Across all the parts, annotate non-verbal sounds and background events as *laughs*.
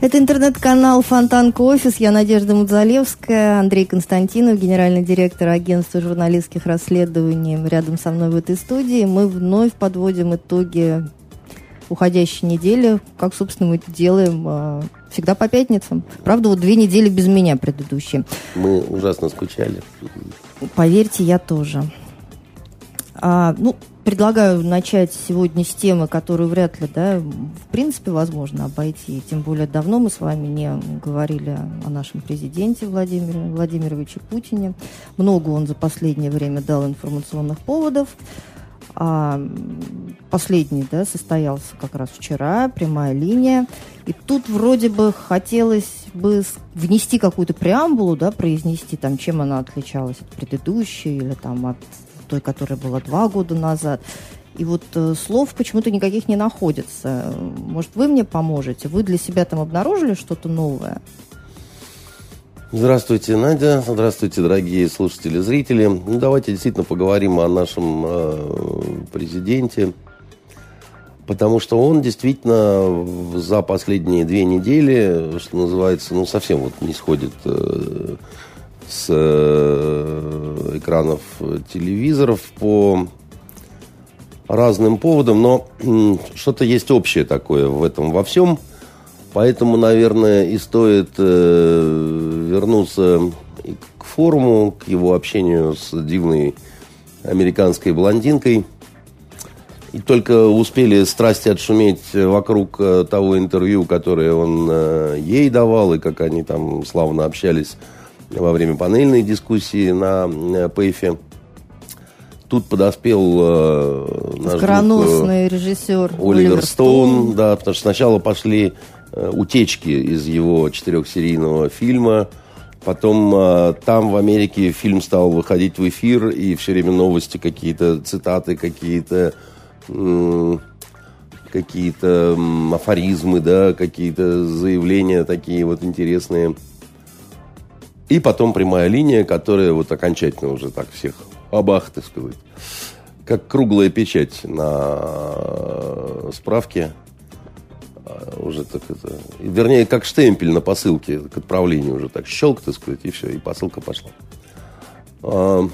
Это интернет-канал Фонтанка Офис. Я Надежда Мудзалевская, Андрей Константинов, генеральный директор агентства журналистских расследований. Рядом со мной в этой студии мы вновь подводим итоги уходящей недели, как, собственно, мы делаем э, всегда по пятницам. Правда, вот две недели без меня предыдущие. Мы ужасно скучали. Поверьте, я тоже. А, ну, предлагаю начать сегодня с темы, которую вряд ли, да, в принципе, возможно обойти. Тем более давно мы с вами не говорили о нашем президенте Владимире Владимировиче Путине. Много он за последнее время дал информационных поводов. А последний да, состоялся как раз вчера, прямая линия. И тут вроде бы хотелось бы внести какую-то преамбулу, да, произнести, там, чем она отличалась от предыдущей или там, от той, которая была два года назад. И вот э, слов почему-то никаких не находится. Может, вы мне поможете? Вы для себя там обнаружили что-то новое? Здравствуйте, Надя. Здравствуйте, дорогие слушатели, зрители. Ну, давайте действительно поговорим о нашем э, президенте. Потому что он действительно за последние две недели, что называется, ну, совсем вот не сходит э, с э, экранов телевизоров по разным поводам, но что-то есть общее такое в этом во всем. Поэтому, наверное, и стоит э, вернуться к форуму, к его общению с дивной американской блондинкой. И только успели страсти отшуметь вокруг э, того интервью, которое он ей давал, и как они там славно общались во время панельной дискуссии на э, ПЭФе. Тут подоспел э, наш Скороносный друг, э, режиссер Оливер, Оливер Стоун, Стоун, да, потому что сначала пошли э, утечки из его четырехсерийного фильма, потом э, там в Америке фильм стал выходить в эфир, и все время новости какие-то, цитаты какие-то, э, какие-то афоризмы, да, какие-то заявления такие вот интересные – и потом прямая линия, которая вот окончательно уже так всех абах, так сказать. Как круглая печать на справке. А, уже так это... Вернее, как штемпель на посылке к отправлению уже так щелк, так сказать, и все, и посылка пошла. А,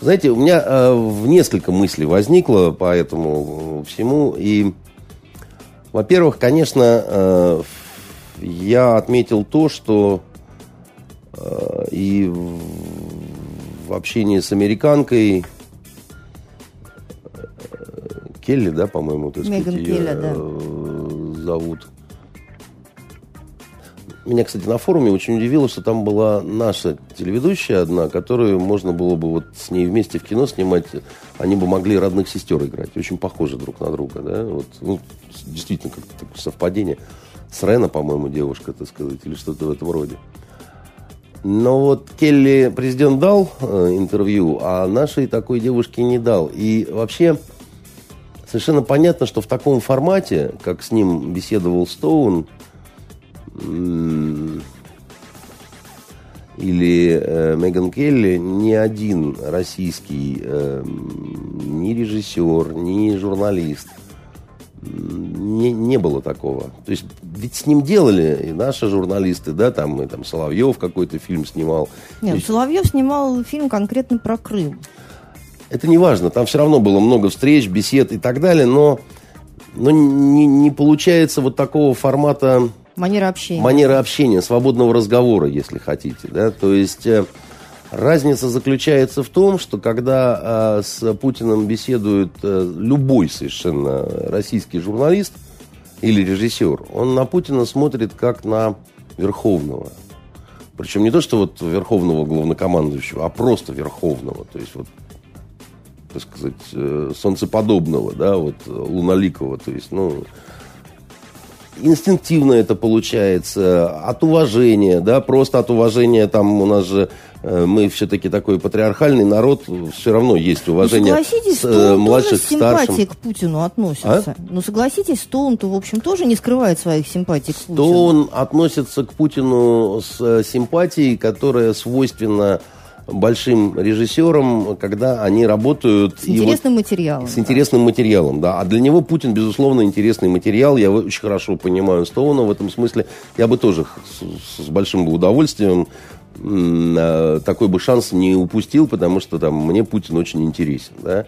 знаете, у меня а, в несколько мыслей возникло по этому всему. И, во-первых, конечно, я отметил то, что Э, и в общении с американкой э, Келли, да, по-моему, так Меган сказать, Келли, да. Э, зовут. Меня, кстати, на форуме очень удивило, что там была наша телеведущая одна, которую можно было бы вот с ней вместе в кино снимать. Они бы могли родных сестер играть. Очень похожи друг на друга, да. Вот, ну, действительно, как-то совпадение. С Рена, по-моему, девушка, так сказать, или что-то в этом роде. Но вот Келли президент дал э, интервью, а нашей такой девушке не дал. И вообще совершенно понятно, что в таком формате, как с ним беседовал Стоун, или э, Меган Келли, ни один российский э, ни режиссер, ни журналист – не, не было такого. То есть ведь с ним делали и наши журналисты, да, там, и там Соловьев какой-то фильм снимал. Нет, есть... Соловьев снимал фильм конкретно про Крым. Это не важно, там все равно было много встреч, бесед и так далее, но, но не, не получается вот такого формата... Манера общения. Манера общения, свободного разговора, если хотите, да, то есть... Разница заключается в том, что когда э, с Путиным беседует э, любой совершенно российский журналист или режиссер, он на Путина смотрит как на верховного. Причем не то, что вот верховного главнокомандующего, а просто верховного. То есть вот так сказать, э, солнцеподобного, да, вот луналикого, то есть, ну, инстинктивно это получается, от уважения, да, просто от уважения, там у нас же мы все-таки такой патриархальный народ, все равно есть уважение ну, согласитесь, с, э, младших с к старшим. к Путину относится. А? Ну, согласитесь, Стоун-то, в общем, тоже не скрывает своих симпатий к Путину. Стоун относится к Путину с э, симпатией, которая свойственна большим режиссерам, когда они работают... С интересным вот, материалом. С интересным материалом, да. А для него Путин, безусловно, интересный материал. Я очень хорошо понимаю Стоуна в этом смысле. Я бы тоже с, с большим удовольствием э, такой бы шанс не упустил, потому что там мне Путин очень интересен, да.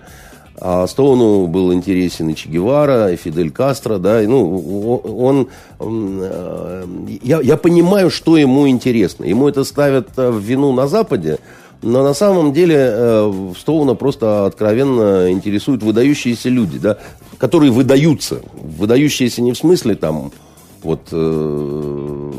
А Стоуну был интересен и Че Гевара, и Фидель Кастро, да, и, ну, он, он э, я, я понимаю, что ему интересно. Ему это ставят э, в вину на Западе, но на самом деле э, Стоуна просто откровенно интересуют выдающиеся люди, да, которые выдаются. Выдающиеся не в смысле там, вот, э,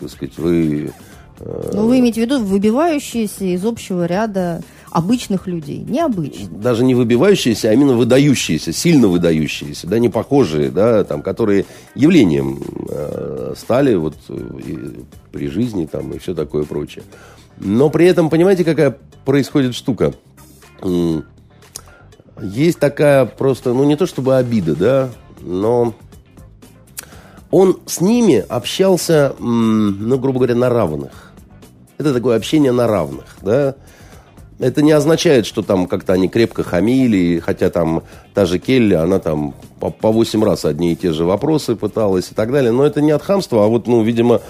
так сказать, вы... Э, ну, вы имеете в виду выбивающиеся из общего ряда обычных людей, необычных. Даже не выбивающиеся, а именно выдающиеся, сильно выдающиеся, да, не похожие, да, там, которые явлением э, стали вот и при жизни там и все такое прочее. Но при этом, понимаете, какая происходит штука? Есть такая просто, ну не то чтобы обида, да, но он с ними общался, ну, грубо говоря, на равных. Это такое общение на равных, да. Это не означает, что там как-то они крепко хамили, хотя там та же Келли, она там по, по 8 раз одни и те же вопросы пыталась и так далее. Но это не от хамства, а вот, ну, видимо,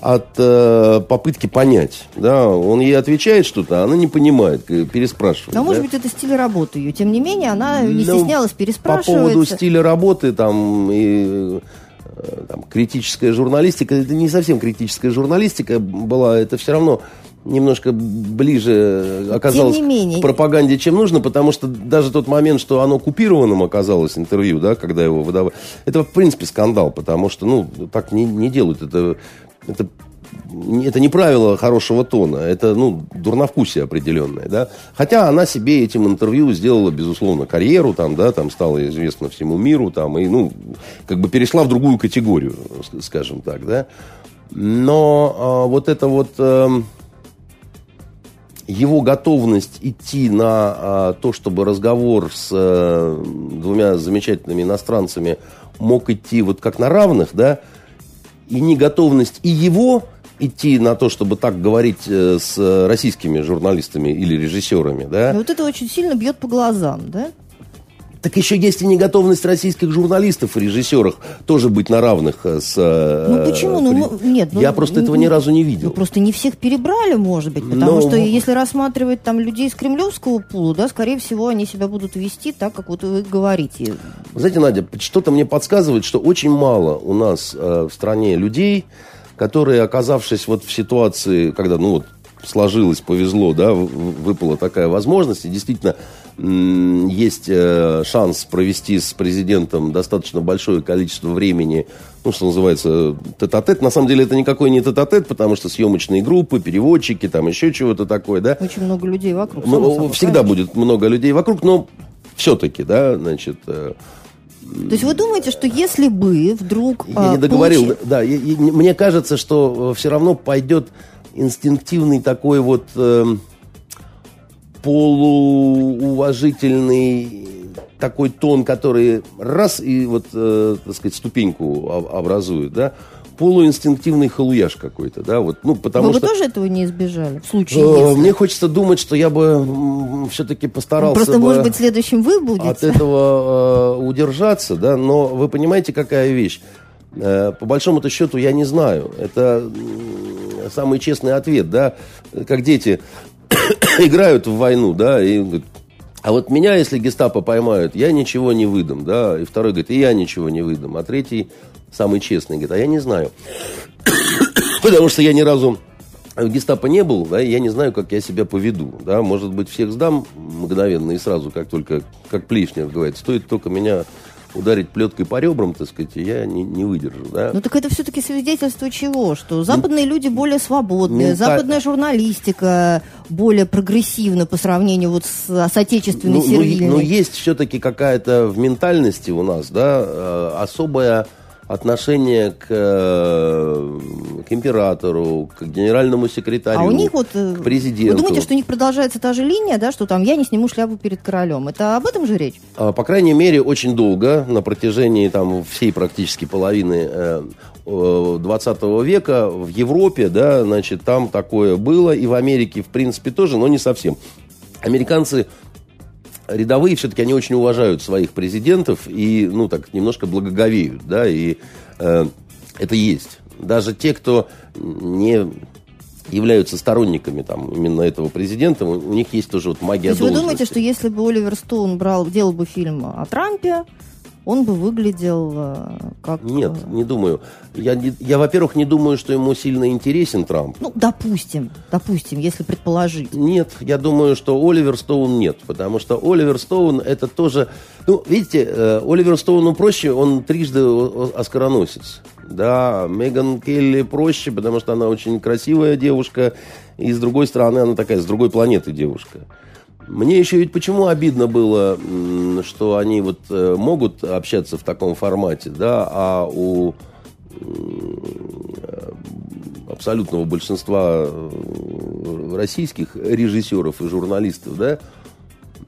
от э, попытки понять. Да, он ей отвечает что-то, а она не понимает, переспрашивает. Но, да? может быть, это стиль работы ее. Тем не менее, она не ну, стеснялась переспрашивать. По поводу стиля работы там и э, там, критическая журналистика, это не совсем критическая журналистика была, это все равно немножко ближе оказалось Тем не менее. к пропаганде, чем нужно, потому что даже тот момент, что оно купированным оказалось интервью, да, когда его выдавали, это в принципе скандал, потому что, ну, так не, не делают. Это, это это не правило хорошего тона, это, ну, дурновкусие определенное, да. Хотя она себе этим интервью сделала, безусловно, карьеру, там, да, там стала известна всему миру, там, и, ну, как бы перешла в другую категорию, скажем так, да. Но э, вот это вот... Э, его готовность идти на а, то, чтобы разговор с а, двумя замечательными иностранцами мог идти вот как на равных, да, и неготовность и его идти на то, чтобы так говорить э, с российскими журналистами или режиссерами, да. И вот это очень сильно бьет по глазам, да? Так еще есть и неготовность российских журналистов и режиссеров тоже быть на равных э, с... Э, ну почему? Ну, нет, ну, Я просто этого ни разу не видел. Ну, просто не всех перебрали, может быть, потому Но... что если рассматривать там людей из кремлевского пула, да, скорее всего, они себя будут вести так, как вот вы говорите. Знаете, Надя, что-то мне подсказывает, что очень мало у нас э, в стране людей, которые, оказавшись вот в ситуации, когда, ну вот, сложилось, повезло, да, выпала такая возможность, и действительно есть э, шанс провести с президентом достаточно большое количество времени, ну, что называется, тет-а-тет. На самом деле это никакой не тет-а-тет, потому что съемочные группы, переводчики, там еще чего-то такое, да. Очень много людей вокруг. Ну, всегда конечно. будет много людей вокруг, но все-таки, да, значит... Э, то есть вы думаете, что если бы вдруг... Я а, не договорил, получи... да. Я, я, мне кажется, что все равно пойдет инстинктивный такой вот... Э, полууважительный такой тон, который раз и вот, э, так сказать, ступеньку образует, да, полуинстинктивный халуяж какой-то, да, вот, ну, потому Вы что... бы тоже этого не избежали, в случае, э, если... Мне хочется думать, что я бы все-таки постарался Просто, бы может быть, следующим вы будете. От этого э, удержаться, да, но вы понимаете, какая вещь? Э, по большому-то счету я не знаю. Это самый честный ответ, да, как дети *coughs* играют в войну, да, и а вот меня, если гестапо поймают, я ничего не выдам, да, и второй говорит, и я ничего не выдам, а третий, самый честный, говорит, а я не знаю, *coughs* потому что я ни разу в гестапо не был, да, я не знаю, как я себя поведу, да, может быть, всех сдам мгновенно и сразу, как только, как Плишнев говорит, стоит только меня ударить плеткой по ребрам, так сказать, я не, не выдержу. Да? Ну так это все-таки свидетельство чего? Что западные ну, люди более свободные, мента... западная журналистика более прогрессивна по сравнению вот с, с отечественной ну, сервильной. Ну, но есть все-таки какая-то в ментальности у нас, да, э, особая отношение к, э, к императору, к генеральному секретарю, а у них вот, э, к президенту. Вы думаете, что у них продолжается та же линия, да, что там я не сниму шляпу перед королем? Это об этом же речь? А, по крайней мере, очень долго, на протяжении там, всей практически половины 20 э, века в Европе, да, значит, там такое было, и в Америке, в принципе, тоже, но не совсем. Американцы рядовые все-таки они очень уважают своих президентов и, ну, так, немножко благоговеют, да, и э, это есть. Даже те, кто не являются сторонниками там именно этого президента, у них есть тоже вот магия То есть вы думаете, что если бы Оливер Стоун брал, делал бы фильм о Трампе, он бы выглядел э, как... Нет, э, не думаю. Я, я, во-первых, не думаю, что ему сильно интересен Трамп. Ну, допустим, допустим, если предположить. Нет, я думаю, что Оливер Стоун нет, потому что Оливер Стоун это тоже... Ну, видите, э, Оливер Стоуну проще, он трижды оскароносец. Да, Меган Келли проще, потому что она очень красивая девушка, и с другой стороны, она такая, с другой планеты девушка. Мне еще ведь почему обидно было, что они вот э, могут общаться в таком формате, да, а у абсолютного большинства э, российских режиссеров и журналистов, да,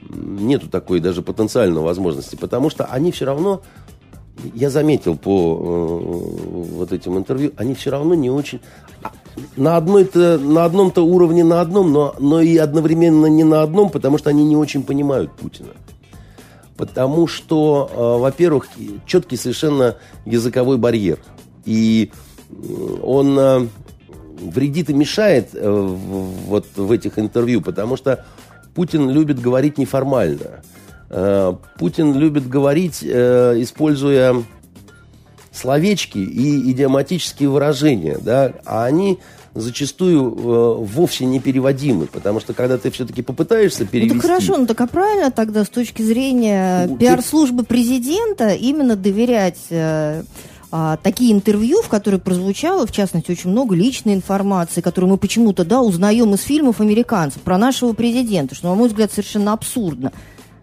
нету такой даже потенциальной возможности, потому что они все равно, я заметил по э, вот этим интервью, они все равно не очень, на, одной-то, на одном-то уровне на одном, но, но и одновременно не на одном, потому что они не очень понимают Путина. Потому что, э, во-первых, четкий совершенно языковой барьер. И он э, вредит и мешает э, вот в этих интервью, потому что Путин любит говорить неформально. Э, Путин любит говорить, э, используя словечки и идиоматические выражения, да, а они зачастую э, вовсе не переводимы, потому что когда ты все-таки попытаешься перевести... Ну, так хорошо, ну так а правильно тогда с точки зрения ну, пиар-службы президента именно доверять... Э, а, такие интервью, в которые прозвучало, в частности, очень много личной информации, которую мы почему-то, да, узнаем из фильмов американцев про нашего президента, что, на мой взгляд, совершенно абсурдно.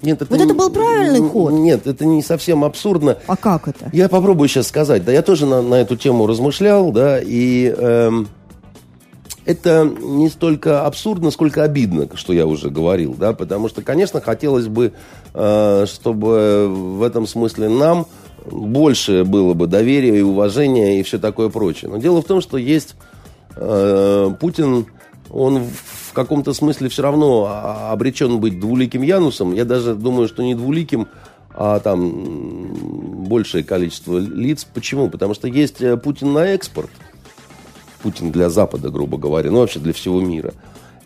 Нет, это вот не, это был правильный ход. Нет, это не совсем абсурдно. А как это? Я попробую сейчас сказать. Да, я тоже на, на эту тему размышлял, да, и эм, это не столько абсурдно, сколько обидно, что я уже говорил, да, потому что, конечно, хотелось бы, э, чтобы в этом смысле нам больше было бы доверия и уважения и все такое прочее. Но дело в том, что есть э, Путин, он в каком-то смысле все равно обречен быть двуликим Янусом. Я даже думаю, что не двуликим, а там большее количество лиц. Почему? Потому что есть э, Путин на экспорт. Путин для Запада, грубо говоря, ну вообще для всего мира.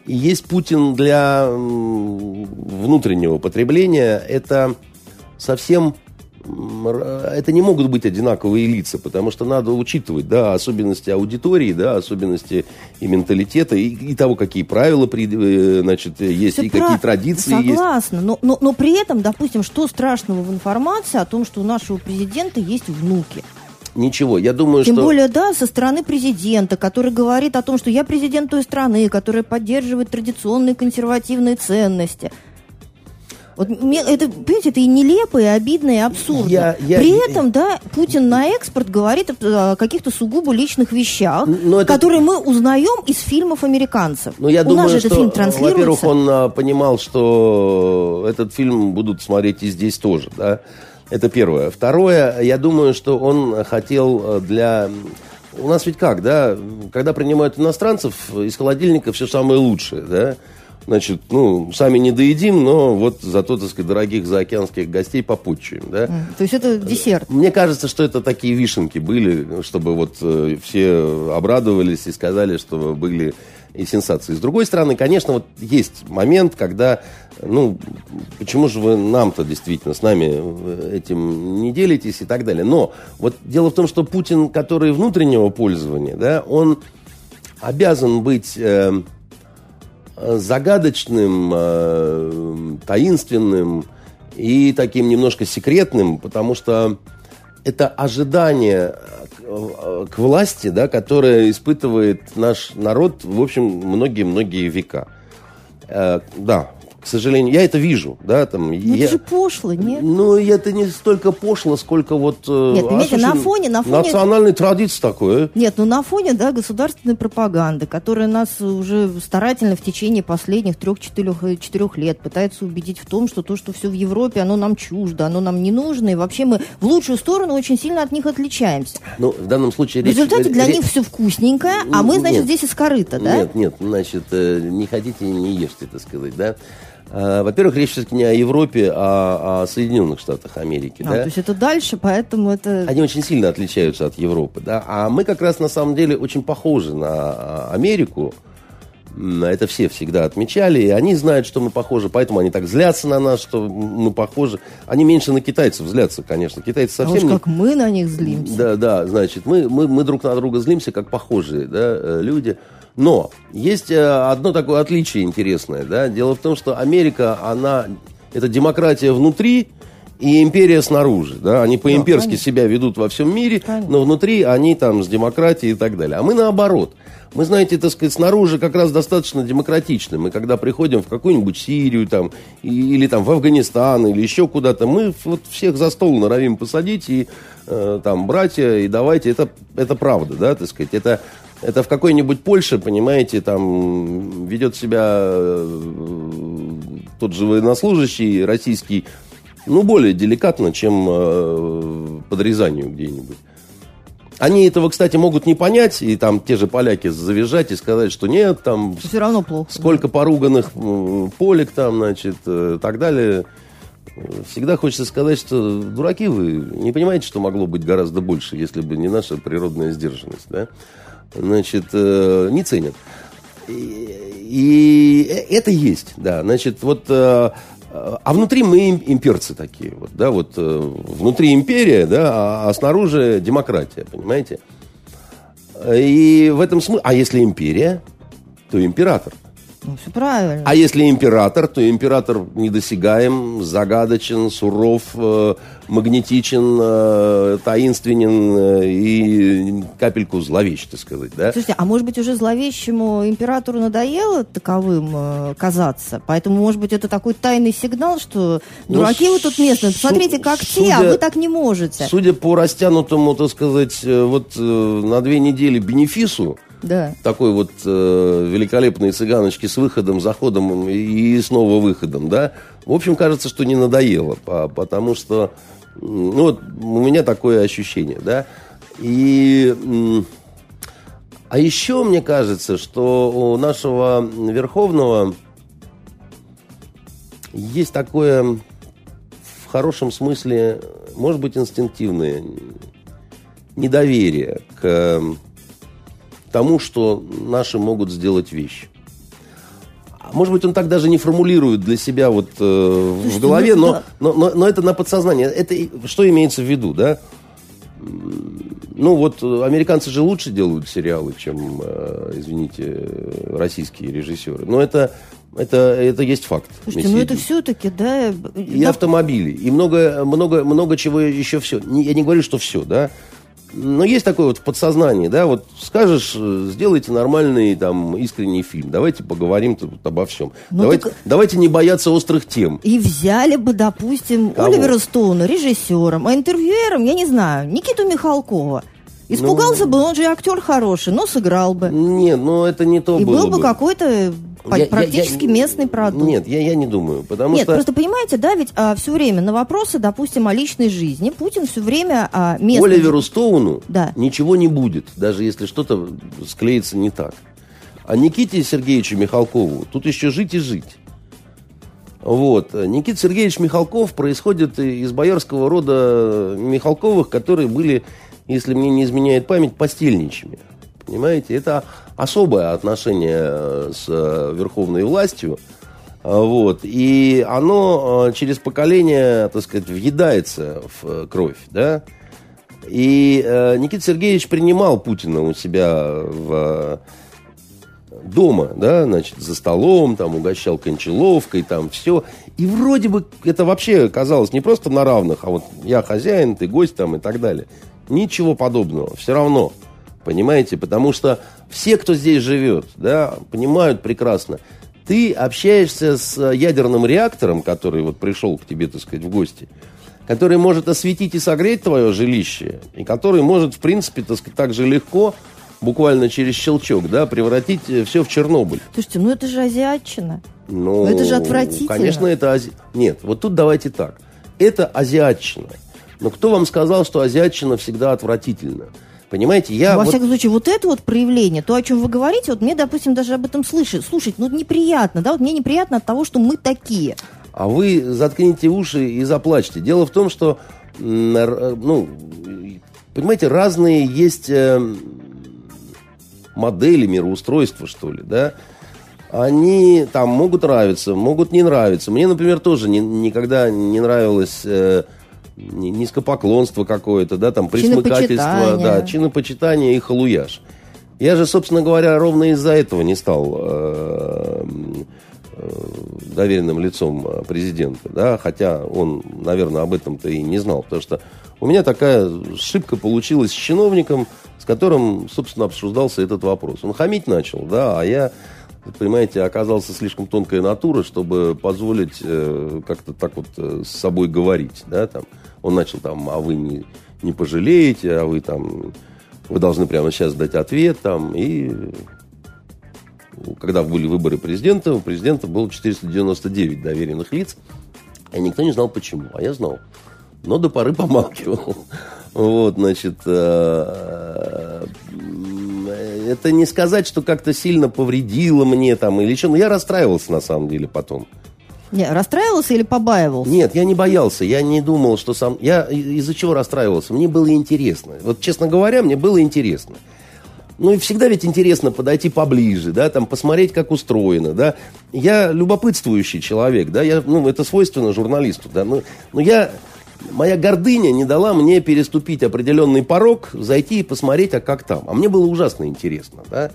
И есть Путин для внутреннего потребления. Это совсем это не могут быть одинаковые лица, потому что надо учитывать, да, особенности аудитории, да, особенности и менталитета, и, и того, какие правила, э, значит, есть, Все и прав... какие традиции Согласна, есть. Но, но, но при этом, допустим, что страшного в информации о том, что у нашего президента есть внуки? Ничего, я думаю, Тем что... Тем более, да, со стороны президента, который говорит о том, что я президент той страны, которая поддерживает традиционные консервативные ценности – вот это, понимаете, это и нелепо, и обидно, и абсурдно. Я, я, При этом, да, Путин на экспорт говорит о каких-то сугубо личных вещах, но это... которые мы узнаем из фильмов американцев. Ну, я У думаю, нас же что, этот фильм транслируется. Во-первых, он а, понимал, что этот фильм будут смотреть и здесь тоже, да. Это первое. Второе, я думаю, что он хотел э, для... У нас ведь как, да, когда принимают иностранцев, из холодильника все самое лучшее, да значит, ну, сами не доедим, но вот зато, так сказать, дорогих заокеанских гостей попутчуем, да. То есть это десерт? Мне кажется, что это такие вишенки были, чтобы вот э, все обрадовались и сказали, что были и сенсации. С другой стороны, конечно, вот есть момент, когда, ну, почему же вы нам-то действительно с нами э, этим не делитесь и так далее. Но вот дело в том, что Путин, который внутреннего пользования, да, он обязан быть... Э, загадочным, э, таинственным и таким немножко секретным, потому что это ожидание к власти, да, которое испытывает наш народ, в общем, многие-многие века. Э, да, к сожалению, я это вижу, да, там. Ну, я, это же пошло, нет? Ну, это не столько пошло, сколько вот... э, Нет, а, слушай, на фоне- на фоне- Национальной традиции такое. Нет, ну на фоне да, государственной пропаганды, которая нас уже старательно в течение последних трех-четырех лет пытается убедить в том, что то, что все в Европе, оно нам чуждо, оно нам не нужно, и вообще мы в лучшую сторону очень сильно от них отличаемся. Ну, в данном случае... В результате для речь- них все вкусненькое, а мы, значит, Нет. здесь из корыта, да? Нет, нет, значит, э, не хотите, не ешьте, так сказать, да. А, Во-первых, речь все-таки не о Европе, а о Соединенных Штатах Америки, А, да. То есть это дальше, поэтому это... Они очень сильно отличаются от Европы, да. А мы как раз на самом деле очень похожи на а, Америку. Это все всегда отмечали, и они знают, что мы похожи, поэтому они так злятся на нас, что мы похожи. Они меньше на китайцев злятся, конечно. Китайцы А совсем уж не... как мы на них злимся. Да, да, значит, мы, мы, мы друг на друга злимся, как похожие да, э, люди. Но есть э, одно такое отличие интересное. Да? Дело в том, что Америка, она, это демократия внутри и империя снаружи. Да? Они по-имперски конечно. себя ведут во всем мире, Конечно. но внутри они там с демократией и так далее. А мы наоборот. Мы, знаете, так сказать, снаружи как раз достаточно демократичны. Мы когда приходим в какую-нибудь Сирию там, или там в Афганистан, или еще куда-то, мы вот всех за стол норовим посадить и э, там, братья, и давайте, это, это правда, да, так сказать, это, это в какой-нибудь Польше, понимаете, там ведет себя э, тот же военнослужащий российский, ну, более деликатно, чем э, под Рязанью где-нибудь. Они этого, кстати, могут не понять, и там те же поляки завизжать и сказать, что нет, там Все равно плохо. сколько поруганных м, полек там, значит, э, так далее. Всегда хочется сказать, что дураки вы, не понимаете, что могло быть гораздо больше, если бы не наша природная сдержанность, да? Значит, э, не ценят. И, и э- это есть, да. Значит, вот... э, А внутри мы им- имперцы такие, вот, да, вот внутри империя, да, а, а снаружи демократия, понимаете? И в этом смысле, а если империя, то император. Ну, все правильно. А если император, то император недосягаем, загадочен, суров, э, магнетичен, э, таинственен э, и капельку зловещ, так сказать, да? Слушайте, а может быть уже зловещему императору надоело таковым э, казаться? Поэтому, может быть, это такой тайный сигнал, что Ну, дураки вы тут местные, посмотрите, как те, а вы так не можете. Судя по растянутому, так сказать, э, вот э, на две недели бенефису, Да. такой вот э, великолепной цыганочки с выходом, заходом и снова выходом, да. В общем, кажется, что не надоело, по- потому что, ну вот у меня такое ощущение, да. И, а еще мне кажется, что у нашего верховного есть такое в хорошем смысле, может быть, инстинктивное недоверие к тому, что наши могут сделать вещь. А Может быть, он так даже не формулирует для себя вот э, в голове, *laughs* но, но, но, но это на подсознание. Это что имеется в виду, да? Ну вот американцы же лучше делают сериалы, чем, э, извините, российские режиссеры. Но это, это, это есть факт. Слушайте, ну это все-таки, да... И да, автомобили, и много, много, много чего еще все. Я не говорю, что все, да. Но есть такое вот в подсознании, да, вот скажешь, э, сделайте нормальный там искренний фильм, давайте поговорим тут обо всем. Ну давайте, так- давайте не бояться острых тем. И взяли бы, допустим, Кого? Оливера Стоуна режиссером, а интервьюером, я не знаю, Никиту Михалкова. Испугался Ну. бы, он же актер хороший, но сыграл бы. Нет, ну это не то И было был бы какой-то Я- я- практически я- местный продукт. Нет, я, я не думаю, потому Нет, что... просто понимаете, да, ведь все время на вопросы, допустим, о личной жизни Путин все время а, местный... Оливеру Стоуну Да. ничего не будет, даже если что-то склеится не так. А Никите Сергеевичу Михалкову тут еще жить и жить. Вот. Никита Сергеевич Михалков происходит из боярского рода Михалковых, которые были, если мне не изменяет память, постельничьими. Понимаете? Это особое отношение э, с э, верховной властью. А, Вот. И оно э, через поколение, так сказать, въедается в кровь, да? И Никита Сергеевич принимал Путина у себя в дома, да, значит, за столом, там, угощал кончаловкой, там, все. И вроде бы это вообще казалось не просто на равных, а вот я хозяин, ты гость, там, и так далее. Ничего подобного. Все равно, понимаете, потому что все, кто здесь живет, да, понимают прекрасно, Ты общаешься с ядерным реактором, который вот пришел к тебе, так сказать, в гости, который может осветить и согреть твое жилище, и который может, в принципе, так сказать, так же легко, буквально через щелчок, да, превратить э, все в Чернобыль. Слушайте, ну это же азиатчина. Ну, это же отвратительно. Конечно, это... Ази... Нет, вот тут давайте так. Это азиатчина. Но кто вам сказал, что азиатчина всегда отвратительна? Понимаете, я... Во вот... всяком случае, вот это вот проявление, то, о чем вы говорите, вот мне, допустим, даже об этом слышать, слушать, ну, неприятно, да, вот мне неприятно от того, что мы такие. А вы заткните уши и заплачьте. Дело в том, что, ну, понимаете, разные есть э, модели мироустройства, что ли, да, они там могут нравиться, могут не нравиться. Мне, например, тоже не, никогда не нравилось э, низкопоклонство какое-то, да, там присмыкательство, да, чинопочитание и халуяж. Я же, собственно говоря, ровно из-за этого не стал э, э, доверенным лицом президента, да, хотя он, наверное, об этом-то и не знал, потому что у меня такая ошибка получилась с чиновником, с которым, собственно, обсуждался этот вопрос. Он хамить начал, да, а я, понимаете, оказался слишком тонкая натура, чтобы позволить э, как-то так вот э, с собой говорить, да, там. Он начал там, а вы не, не пожалеете, а вы там, вы должны прямо сейчас дать ответ, там, и когда были выборы президента, у президента было 499 доверенных лиц, и никто не знал почему, а я знал. Но до поры помалкивал. *laughs* Вот, значит, э, это не сказать, что как-то сильно повредило мне там или что, но я расстраивался на самом деле потом. Не, расстраивался или побаивался? Нет, я не боялся, я не думал, что сам... Я из-за чего расстраивался? Мне было интересно. Вот, честно говоря, мне было интересно. Ну и всегда ведь интересно подойти поближе, да, там посмотреть, как устроено, да. Я любопытствующий человек, да, я, ну, это свойственно журналисту, да, но, но я моя гордыня не дала мне переступить определенный порог, зайти и посмотреть, а как там. А мне было ужасно интересно, да.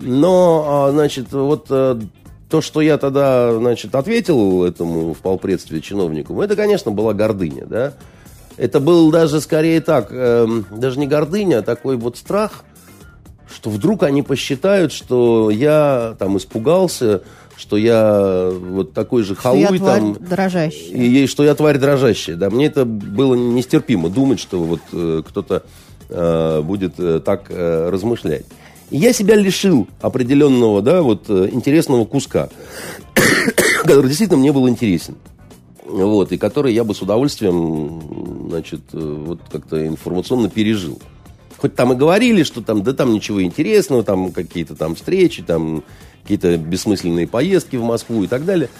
Но, а, значит, вот э, то, что я тогда, значит, ответил этому в полпредстве чиновнику, это, конечно, была гордыня, да. Это был даже скорее так, э, даже не гордыня, а такой вот страх, что вдруг они посчитают, что я там испугался, что я вот такой же халуй что я тварь там. дрожащая. И, и что я тварь дрожащая. Да, мне это было нестерпимо думать, что вот э, кто-то э, будет э, так э, размышлять. Я себя лишил определенного, да, вот э, интересного куска, *coughs* который действительно мне был интересен. Вот, и который я бы с удовольствием, значит, э, вот как-то информационно пережил. Хоть там и говорили, что там, да там ничего интересного, там какие-то там встречи, там какие-то бессмысленные поездки в Москву и так далее.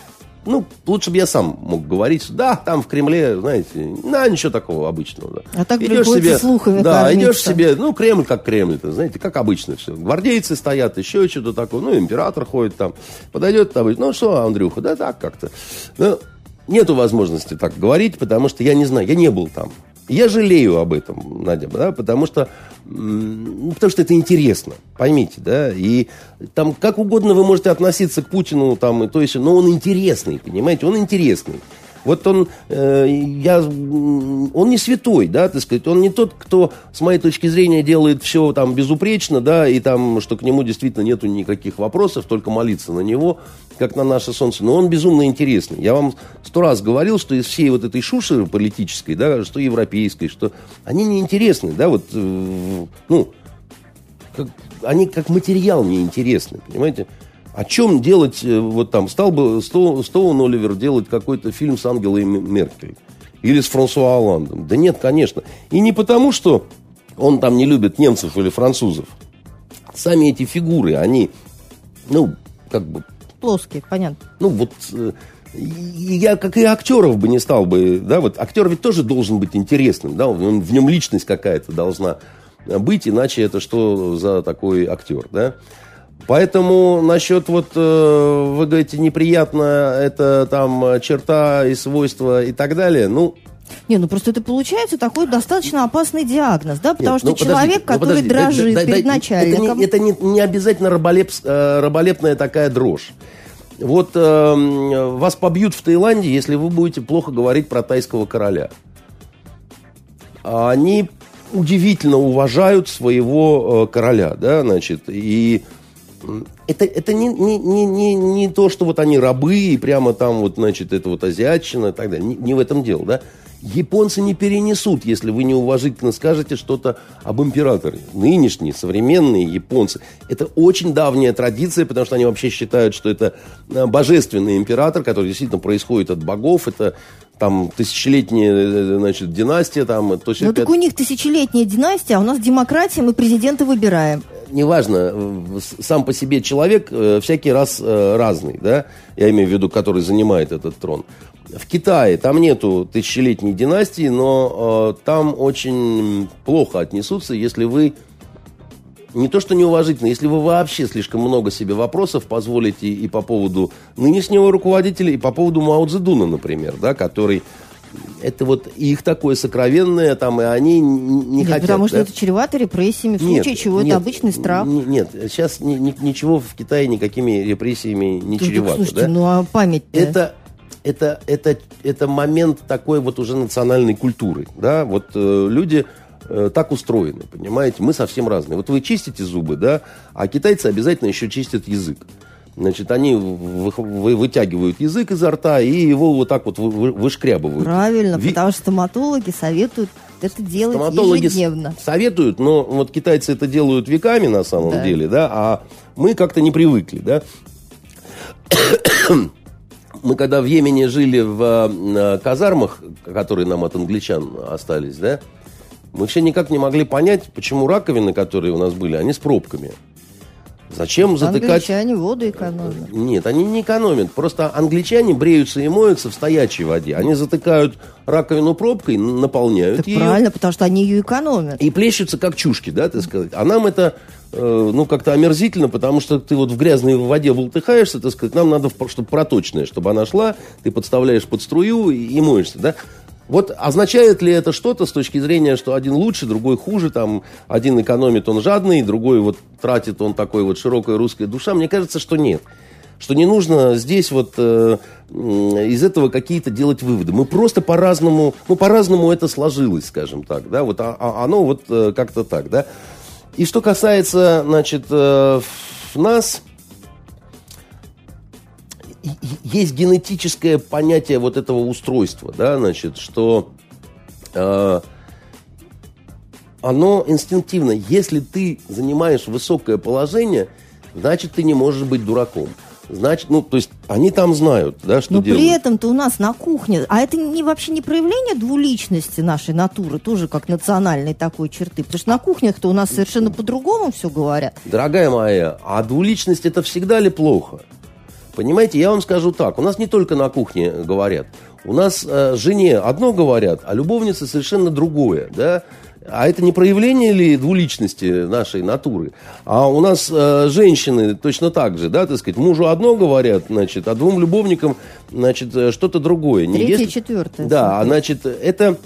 Ну, лучше бы я сам мог говорить, да, там в Кремле, знаете, да, ничего такого обычного. Да. А так идешь себе, слухами Да, кормиться. идешь себе, ну, Кремль как Кремль, -то, знаете, как обычно все. Гвардейцы стоят, еще что-то такое, ну, император ходит там, подойдет там, ну, что, Андрюха, да так как-то. Ну, нету возможности так говорить, потому что я не знаю, я не был там. Я жалею об этом, Надя, да, потому что, ну, потому что это интересно, поймите, да, и там как угодно вы можете относиться к Путину, там, и то есть, но он интересный, понимаете, он интересный. Вот он, э, я, он не святой, да, так сказать, он не тот, кто, с моей точки зрения, делает все там безупречно, да, и там, что к нему действительно нету никаких вопросов, только молиться на него, как на наше солнце. Но он безумно интересный. Я вам сто раз говорил, что из всей вот этой шуши политической, да, что европейской, что они неинтересны, да, вот, э, ну, как, они как материал неинтересны, понимаете? О чем делать, э, вот там, стал бы Стоун Оливер делать какой-то фильм с Ангелой Меркель? Или с Франсуа Оландом? Да нет, конечно. И не потому, что он там не любит немцев или французов. Сами эти фигуры, они, ну, как бы плоские, понятно. Ну, вот э, я, как и актеров бы не стал бы, да, вот актер ведь тоже должен быть интересным, да, он, в нем личность какая-то должна быть, иначе это что за такой актер, да. Поэтому насчет вот, э, вы говорите, неприятно, это там черта и свойства и так далее, ну, не, ну просто это получается такой достаточно опасный диагноз, да, потому Нет, что ну, человек, ну, который ну, дрожит да, перед да, начальником... Это не, это не, не обязательно раболеп, э, раболепная такая дрожь. Вот э, вас побьют в Таиланде, если вы будете плохо говорить про тайского короля. Они удивительно уважают своего э, короля, да, значит, и это, это не, не, не, не, не то, что вот они рабы, и прямо там вот, значит, это вот азиатчина и так далее. Не, не в этом дело, да? Японцы не перенесут, если вы неуважительно скажете что-то об императоре. Нынешние, современные японцы. Это очень давняя традиция, потому что они вообще считают, что это э, божественный император, который действительно происходит от богов. Это там тысячелетняя э, значит, династия. Там, то есть ну, так у них тысячелетняя династия, а у нас демократия, мы президента выбираем. Неважно, сам по себе человек э, всякий раз разный, да, я имею в виду, который занимает этот трон. В Китае там нету тысячелетней династии, но э, там очень плохо отнесутся, если вы не то что неуважительно, если вы вообще слишком много себе вопросов позволите и по поводу нынешнего руководителя, и по поводу Мао Цзэдуна, например, да, который это вот их такое сокровенное, там, и они не нет, хотят. Потому что да? это чревато репрессиями, в случае нет, чего нет, это обычный страх. Нет, сейчас ни, ни, ничего в Китае никакими репрессиями не ну, чревато. Слушайте, да? ну а память -то? Это это, это, это момент такой вот уже национальной культуры. Да? Вот э, люди э, так устроены, понимаете? Мы совсем разные. Вот вы чистите зубы, да, а китайцы обязательно еще чистят язык. Значит, они вы, вы, вытягивают язык изо рта и его вот так вот вы, вышкрябывают. Правильно, Ви... потому что стоматологи советуют это делать стоматологи ежедневно. советуют, но вот китайцы это делают веками на самом да. деле, да, а мы как-то не привыкли, да *coughs* мы когда в Йемене жили в казармах, которые нам от англичан остались, да, мы все никак не могли понять, почему раковины, которые у нас были, они с пробками. Зачем затыкать... Англичане воду экономят. Нет, они не экономят. Просто англичане бреются и моются в стоячей воде. Они затыкают раковину пробкой, наполняют так ее. правильно, потому что они ее экономят. И плещутся как чушки, да, так сказать. А нам это Э, ну, как-то омерзительно, потому что ты вот в грязной воде волтыхаешься, так сказать, нам надо, чтобы проточная, чтобы она шла, ты подставляешь под струю и, и моешься, да? Вот означает ли это что-то с точки зрения, что один лучше, другой хуже, там, один экономит, он жадный, другой вот тратит, он такой вот широкая русская душа? Мне кажется, что нет. Что не нужно здесь вот э, из этого какие-то делать выводы. Мы просто по-разному, ну, по-разному это сложилось, скажем так, да, вот а, а оно вот э, как-то так, да. И что касается, значит, э, нас, есть генетическое понятие вот этого устройства, да, значит, что э, оно инстинктивно. Если ты занимаешь высокое положение, значит, ты не можешь быть дураком. Значит, ну, то есть они там знают, да, что Но делают. при этом-то у нас на кухне, а это не вообще не проявление двуличности нашей натуры, тоже как национальной такой черты, потому что на кухнях-то у нас совершенно по-другому все говорят. Дорогая моя, а двуличность это всегда ли плохо? Понимаете, я вам скажу так, у нас не только на кухне говорят, у нас э, жене одно говорят, а любовнице совершенно другое, да, а это не проявление ли двуличности нашей натуры? А у нас э, женщины точно так же, да, так сказать, мужу одно говорят, значит, а двум любовникам, значит, э, что-то другое. Не Третье, если... четвертое. Да, а, значит, это,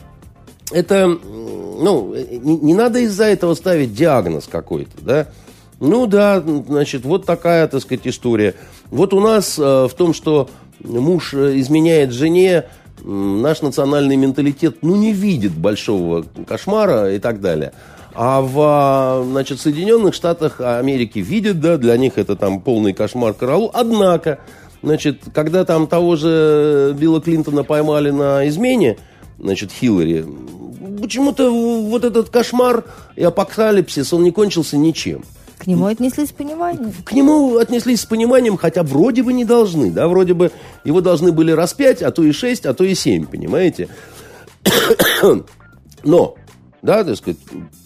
это, ну, не, не надо из-за этого ставить диагноз какой-то, да. Ну да, значит, вот такая, так сказать, история. Вот у нас э, в том, что муж э, изменяет жене, наш национальный менталитет ну, не видит большого кошмара и так далее. А в а, значит, Соединенных Штатах Америки видят, да, для них это там полный кошмар караул. Однако, значит, когда там того же Билла Клинтона поймали на измене, значит, Хиллари, почему-то вот этот кошмар и апокалипсис, он не кончился ничем. К нему отнеслись с пониманием. К нему отнеслись с пониманием, хотя вроде бы не должны, да, вроде бы его должны были распять, а то и шесть, а то и семь, понимаете? *coughs* Но, да, так сказать,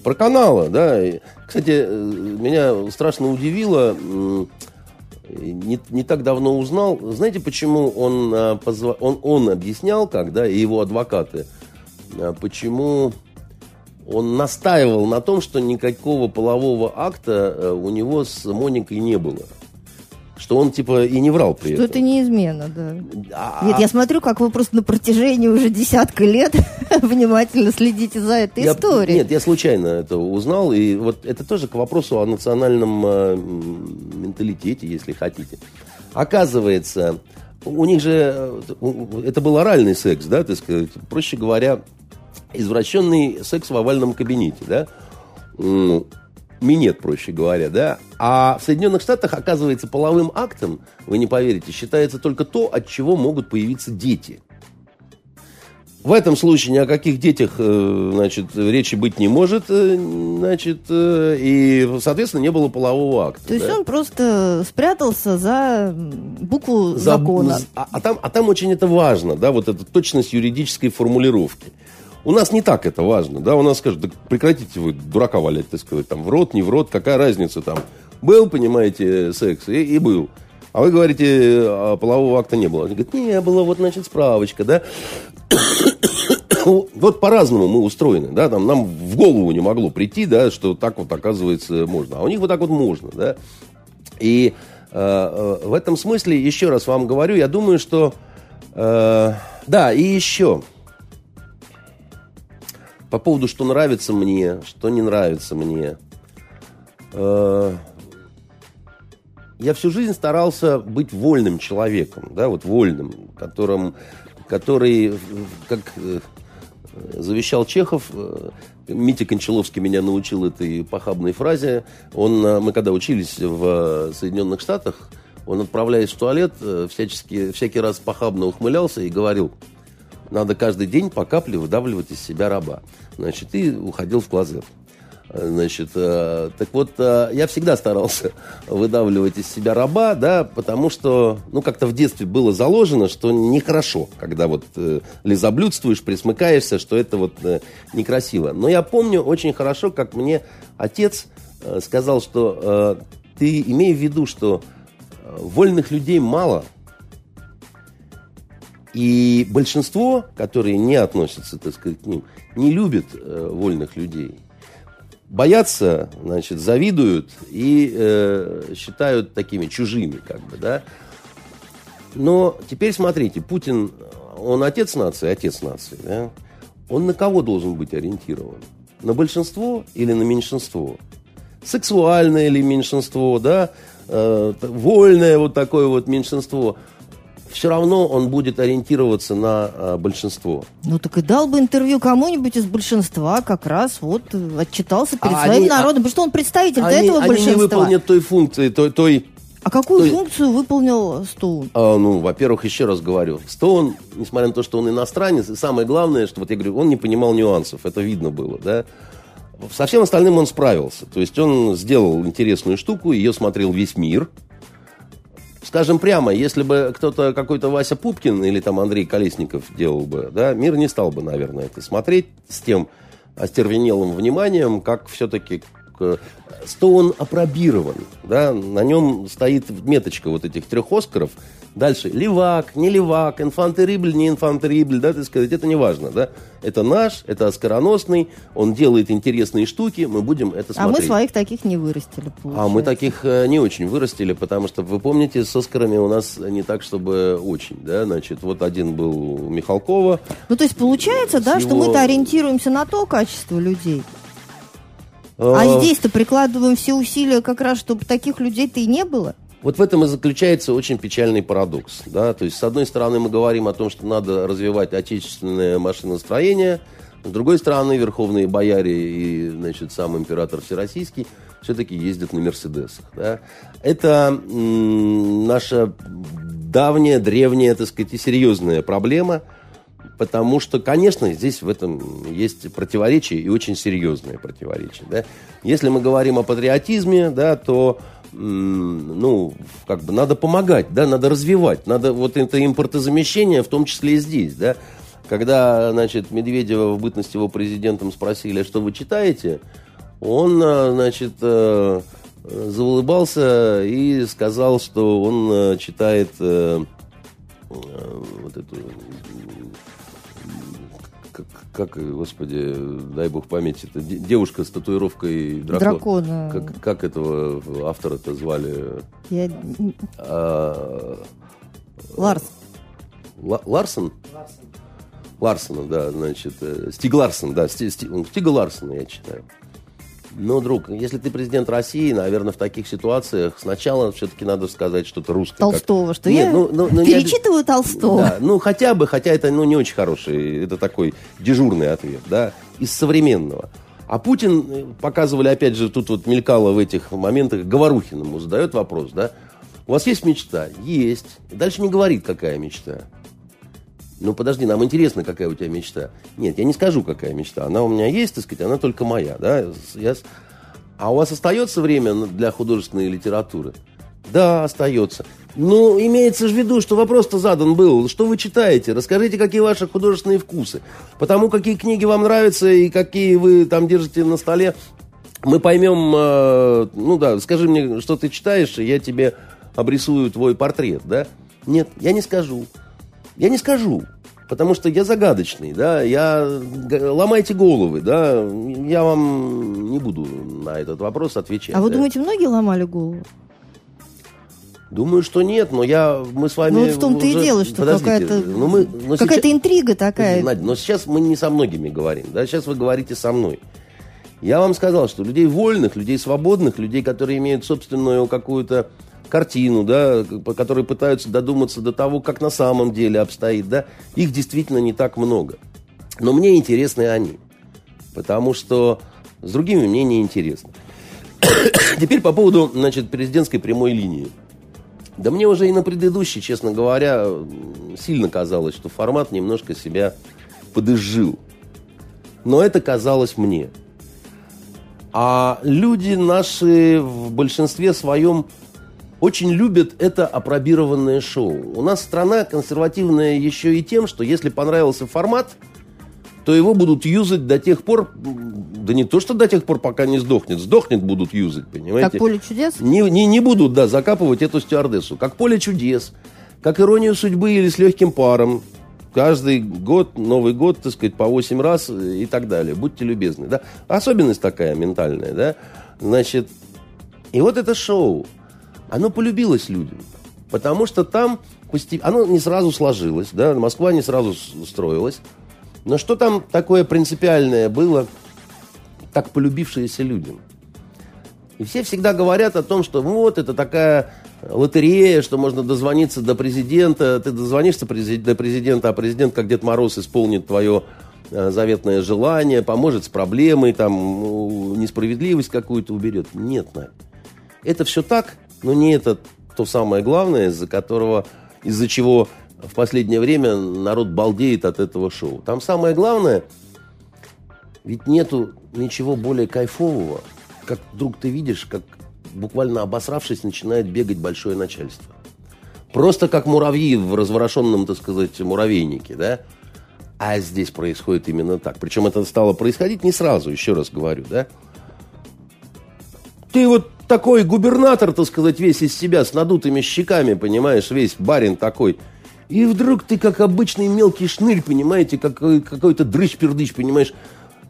про канала, да, кстати, э, меня страшно удивило, не, не так давно узнал, знаете, почему он, а, он, он объяснял, когда и его адвокаты, а, почему он настаивал на том, что никакого полового акта э, у него с Моникой не было. Что он, типа, и не врал при что этом. это не измена, да. А... Нет, я смотрю, как вы просто на протяжении уже десятка лет *laughs* внимательно следите за этой я, историей. Нет, я случайно это узнал. И вот это тоже к вопросу о национальном э, менталитете, если хотите. Оказывается, у них же... Э, это был оральный секс, да, так сказать. Проще говоря, извращенный секс в овальном кабинете, да? минет, проще говоря, да. А в Соединенных Штатах, оказывается, половым актом, вы не поверите, считается только то, от чего могут появиться дети. В этом случае ни о каких детях, э, значит, речи быть не может, э, значит, э, и, соответственно, не было полового акта. То есть да. он просто спрятался за букву За- закона. А, а там, а там очень это важно, да, вот эта точность юридической формулировки. У нас не так это важно, да, у нас скажут, да прекратите вы дурака валять, так сказать, там, в рот, не в рот, какая разница там. Был, понимаете, секс, и, и был. А вы говорите, а полового акта не было. Они говорят, не было, вот, значит, справочка, да. *coughs* Вот по-разному мы устроены, да, там нам в голову не могло прийти, да, что так вот, оказывается, можно. А у них вот так вот можно, да. И э, э, в этом смысле, еще раз вам говорю, я думаю, что... э, да, и еще. По поводу, что нравится мне, что не нравится мне. Э, я всю жизнь старался быть вольным человеком, да, вот вольным, которым, который, э, как э, завещал Чехов, Митя Кончаловский меня научил этой похабной фразе. Он, мы когда учились в Соединенных Штатах, он, отправляясь в туалет, всячески, всякий раз похабно ухмылялся и говорил, надо каждый день по капле выдавливать из себя раба. Значит, и уходил в клозет. Э, Значит, э, так вот, э, я всегда старался *laughs* выдавливать из себя раба, да, потому что, ну, как-то в детстве было заложено, что нехорошо, когда вот э, лизоблюдствуешь, присмыкаешься, что это вот э, некрасиво. Но я помню очень хорошо, как мне отец э, сказал, что э, ты имей в виду, что э, вольных людей мало, и большинство, которые не относятся, так сказать, к ним, не любят э, вольных людей. Боятся, значит, завидуют и э, считают такими чужими, как бы, да. Но теперь смотрите, Путин, он отец нации, отец нации, да? Он на кого должен быть ориентирован? На большинство или на меньшинство? Сексуальное ли меньшинство, да? Э, вольное вот такое вот меньшинство – все равно он будет ориентироваться на э, большинство. Ну так и дал бы интервью кому-нибудь из большинства, как раз вот э, отчитался перед А своим они- народом, потому что он представитель Они, этого они не большинства. выполнят той функции, той, той А какую той- функцию выполнил Стоун? А, ну, во-первых, еще раз говорю, Стоун, несмотря на то, что он иностранец, и самое главное, что вот я говорю, он не понимал нюансов, это видно было, да. Со всем остальным он справился. То есть он сделал интересную штуку, ее смотрел весь мир. Скажем прямо, если бы кто-то, какой-то Вася Пупкин или там Андрей Колесников делал бы, да, мир не стал бы, наверное, это смотреть с тем остервенелым вниманием, как все-таки Стоун опробирован, да, на нем стоит меточка вот этих трех Оскаров. Дальше, левак, не левак, инфантерибль, не инфантерибль, да, так сказать, это не важно, да. Это наш, это оскароносный, он делает интересные штуки, мы будем это А мы смотреть. своих таких не вырастили, А получается. мы таких э, не очень вырастили, потому что, вы помните, с Оскарами у нас не так, чтобы очень, да, значит, вот один был у Михалкова, Ну, то есть получается, да, С что его- мы-то ориентируемся на то качество людей. э, А здесь-то прикладываем все усилия как раз, чтобы таких людей-то и не было. Вот в этом и заключается очень печальный парадокс. Да? То есть, с одной стороны, мы говорим о том, что надо развивать отечественное машиностроение, с другой стороны, верховные бояре и значит, сам император Всероссийский все-таки ездят на Мерседесах. Да? Это наша давняя, древняя, так сказать, и серьезная проблема, потому что, конечно, здесь в этом есть противоречие и очень серьезное противоречие. Да? Если мы говорим о патриотизме, да, то ну, как бы надо помогать, да, надо развивать, надо вот это импортозамещение, в том числе и здесь, да. Когда, значит, Медведева в бытность его президентом спросили, «А что вы читаете, он, а, значит, э, э, заулыбался и сказал, что он э, читает э, э, вот эту как, как, господи, дай бог памяти, это де- девушка с татуировкой дракона. Дракона. Как, как этого автора-то звали? Я... А, Ларс. Ла- Ларсон? Ларсона, да, значит, э, Стиг Ларсон, да, Сти- Сти- ну, Стига Ларсона я читаю. Но, друг, если ты президент России, наверное, в таких ситуациях сначала все-таки надо сказать что-то русское. как- Толстого, что Нет, я ну, ну, ну, перечитываю Толстого. Да, ну хотя бы, хотя это ну, не очень хороший, это такой дежурный ответ, да, из современного. А Путин, э, показывали, опять же, тут вот мелькало в этих моментах, Говорухиному задает вопрос, да, у вас есть мечта? Есть. дальше не говорит, какая мечта. Ну, подожди, нам интересно, какая у тебя мечта. Нет, я не скажу, какая мечта. Она у меня есть, так сказать, она только моя, да. Я... А у вас остается время для художественной литературы? Да, остается. Ну, имеется в виду, что вопрос-то задан был. Что вы читаете? Расскажите, какие ваши художественные вкусы. Потому какие книги вам нравятся и какие вы там держите на столе, мы поймем, э, ну да, скажи мне, что ты читаешь, и я тебе обрисую твой портрет, да? Нет, я не скажу. Я не скажу, потому что я загадочный, да, я... Ломайте головы, да, я вам не буду на этот вопрос отвечать. А вы да. думаете, многие ломали голову? Думаю, что нет, но я, мы с вами... Ну, вот в том-то уже... и дело, что какая-то, ну, мы, но какая-то сейчас... интрига такая. Надя, но сейчас мы не со многими говорим, да, сейчас вы говорите со мной. Я вам сказал, что людей вольных, людей свободных, людей, которые имеют собственную какую-то картину, да, которые пытаются додуматься до того, как на самом деле обстоит, да, их действительно не так много. Но мне интересны они, потому что с другими мне не интересно. *coughs* Теперь по поводу, значит, президентской прямой линии. Да мне уже и на предыдущей, честно говоря, сильно казалось, что формат немножко себя подызжил. Но это казалось мне. А люди наши в большинстве своем очень любят это опробированное шоу. У нас страна консервативная еще и тем, что если понравился формат, то его будут юзать до тех пор, да не то, что до тех пор, пока не сдохнет, сдохнет будут юзать, понимаете? Как поле чудес? Не, не, не будут, да, закапывать эту стюардессу. Как поле чудес, как иронию судьбы или с легким паром. Каждый год, Новый год, так сказать, по 8 раз и так далее. Будьте любезны, да. Особенность такая ментальная, да. Значит, и вот это шоу оно полюбилось людям. Потому что там постепенно... Оно не сразу сложилось, да, Москва не сразу строилась. Но что там такое принципиальное было, так полюбившееся людям? И все всегда говорят о том, что вот это такая лотерея, что можно дозвониться до президента. Ты дозвонишься до президента, а президент, как Дед Мороз, исполнит твое э, заветное желание, поможет с проблемой, там, несправедливость какую-то уберет. Нет, Надь. Это все так, но не это то самое главное, из-за которого, из-за чего в последнее время народ балдеет от этого шоу. Там самое главное, ведь нету ничего более кайфового, как вдруг ты видишь, как буквально обосравшись, начинает бегать большое начальство. Просто как муравьи в разворошенном, так сказать, муравейнике, да? А здесь происходит именно так. Причем это стало происходить не сразу, еще раз говорю, да? Ты вот такой губернатор, так сказать, весь из себя, с надутыми щеками, понимаешь, весь барин такой. И вдруг ты, как обычный мелкий шнырь, понимаете, как, какой-то дрыщ-пердыч, понимаешь,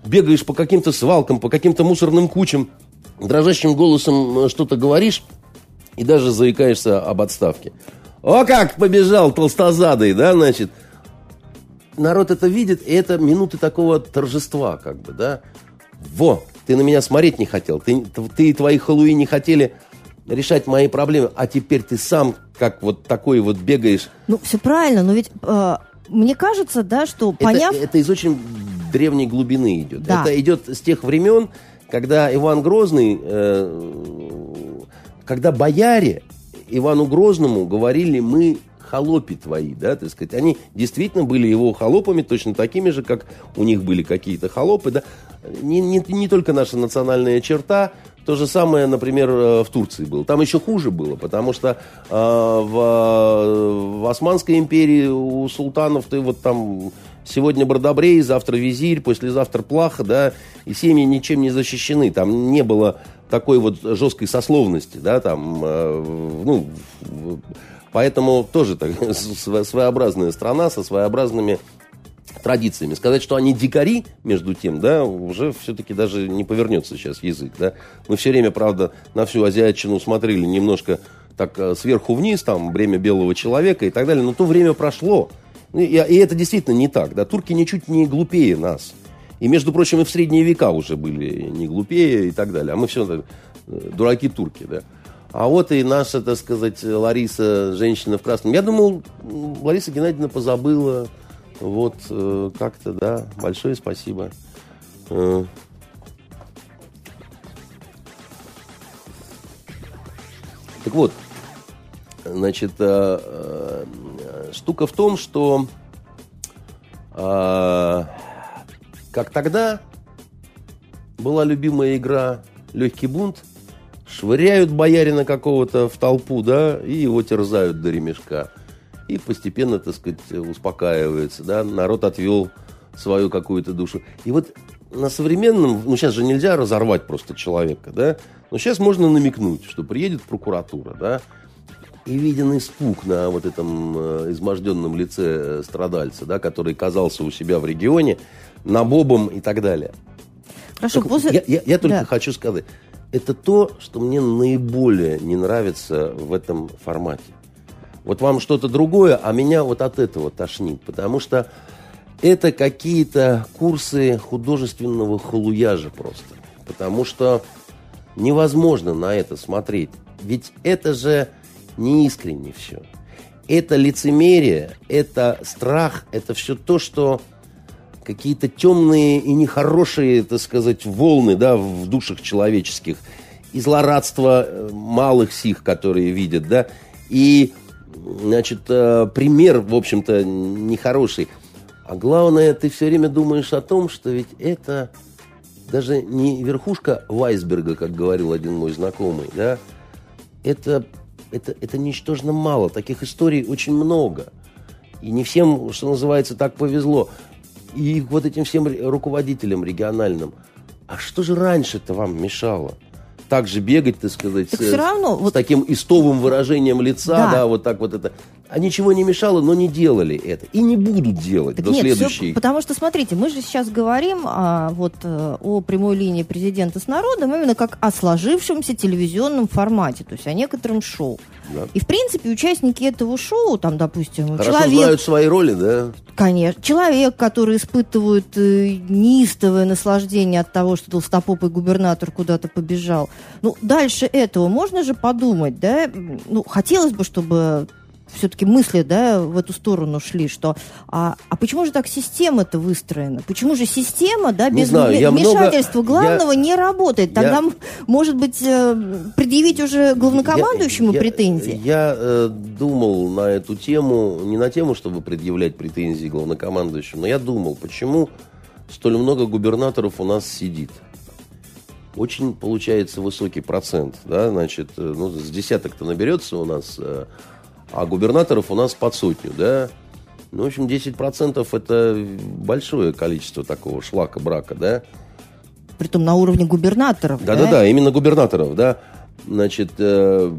бегаешь по каким-то свалкам, по каким-то мусорным кучам, дрожащим голосом э, что-то говоришь и даже заикаешься об отставке. О, как побежал толстозадый, да, значит. Народ это видит, и это минуты такого торжества, как бы, да. Во, ты на меня смотреть не хотел. Ты, ты и твои халуи не хотели решать мои проблемы. А теперь ты сам как вот такой вот бегаешь. Ну, все правильно, но ведь э, мне кажется, да, что поняв... Это, это из очень древней глубины идет. Да. Это идет с тех времен, когда Иван Грозный, э, когда бояре Ивану Грозному говорили, мы холопи твои, да, так сказать. Они действительно были его холопами, точно такими же, как у них были какие-то холопы, да. Не, не, не только наша национальная черта, то же самое, например, э, в Турции было. Там еще хуже было, потому что э, в, в Османской империи у султанов ты вот там сегодня Бардобрей, завтра визирь, послезавтра плаха, да, и семьи ничем не защищены. Там не было такой вот жесткой сословности, да, там, э, ну, Поэтому тоже так, *laughs* своеобразная страна со своеобразными традициями. Сказать, что они дикари, между тем, да, уже все-таки даже не повернется сейчас язык, да. Мы все время, правда, на всю азиатчину смотрели немножко так э, сверху вниз, там, время белого человека и так далее, но то время прошло. И, и это действительно не так, да. Турки ничуть не глупее нас. И, между прочим, и в средние века уже были не глупее и так далее. А мы все э, дураки турки, да. А вот и наша, так сказать, Лариса, женщина в красном. Я думал, Лариса Геннадьевна позабыла. Вот э, как-то, да. Большое спасибо. Э. Так вот, значит, э, э, штука в том, что э, как тогда была любимая игра «Легкий бунт», швыряют боярина какого-то в толпу, да, и его терзают до ремешка. И постепенно, так сказать, успокаивается, да, народ отвел свою какую-то душу. И вот на современном, ну сейчас же нельзя разорвать просто человека, да, но сейчас можно намекнуть, что приедет прокуратура, да, и виден испуг на вот этом э, изможденном лице э, страдальца, да, который казался у себя в регионе, на бобом и так далее. Хорошо, Так после... я, я- я только Да. хочу сказать, это то, что мне наиболее не нравится в этом формате. Вот вам что-то другое, а меня вот от этого тошнит, потому что это какие-то курсы художественного халуяжа просто. Потому что невозможно на это смотреть. Ведь это же не искренне все. Это лицемерие, это страх, это все то, что какие-то темные и нехорошие, так сказать, волны да, в душах человеческих. И злорадство э, малых сих, которые видят, да, и, значит, э, пример, в общем-то, нехороший. А главное, ты все время думаешь о том, что ведь это даже не верхушка айсберга, как говорил один мой знакомый, да, это, это, это ничтожно мало. Таких историй очень много. И не всем, что называется, так повезло. И вот этим всем руководителям региональным. А что же раньше-то вам мешало? Так же бегать, так сказать, Так с, равно, с вот- таким истовым выражением лица, Да. да. вот так вот это. А ничего не мешало, но не делали это. И не будут делать Так до нет, следующей. потому что, смотрите, мы же сейчас говорим а, вот, э, о прямой линии президента с народом именно как о сложившемся телевизионном формате, то есть о некотором шоу. Да. И, в принципе, участники этого шоу, там, допустим, Хорошо человек, знают свои роли, да? конечно, человек, который испытывает э, неистовое наслаждение от того, что толстопопый губернатор куда-то побежал. Ну, дальше этого можно же подумать, да? Ну, хотелось бы, чтобы все-таки мысли, да, в эту сторону шли, что а, а почему же так система-то выстроена? Почему же система, да, Не без знаю, я много- вмешательства главного не работает? Тогда, я- может быть, э, предъявить уже главнокомандующему Я- претензии? Я, э, думал на эту тему, не на тему, чтобы предъявлять претензии главнокомандующему, но я думал, почему столь много губернаторов у нас сидит. Очень получается высокий процент, да, значит, э, ну, с десяток-то наберется у нас, э, а губернаторов у нас под сотню, да. Ну, в общем, 10% это большое количество такого шлака, брака, да. Притом на уровне губернаторов, да? Да-да-да, именно губернаторов, да. Значит, э,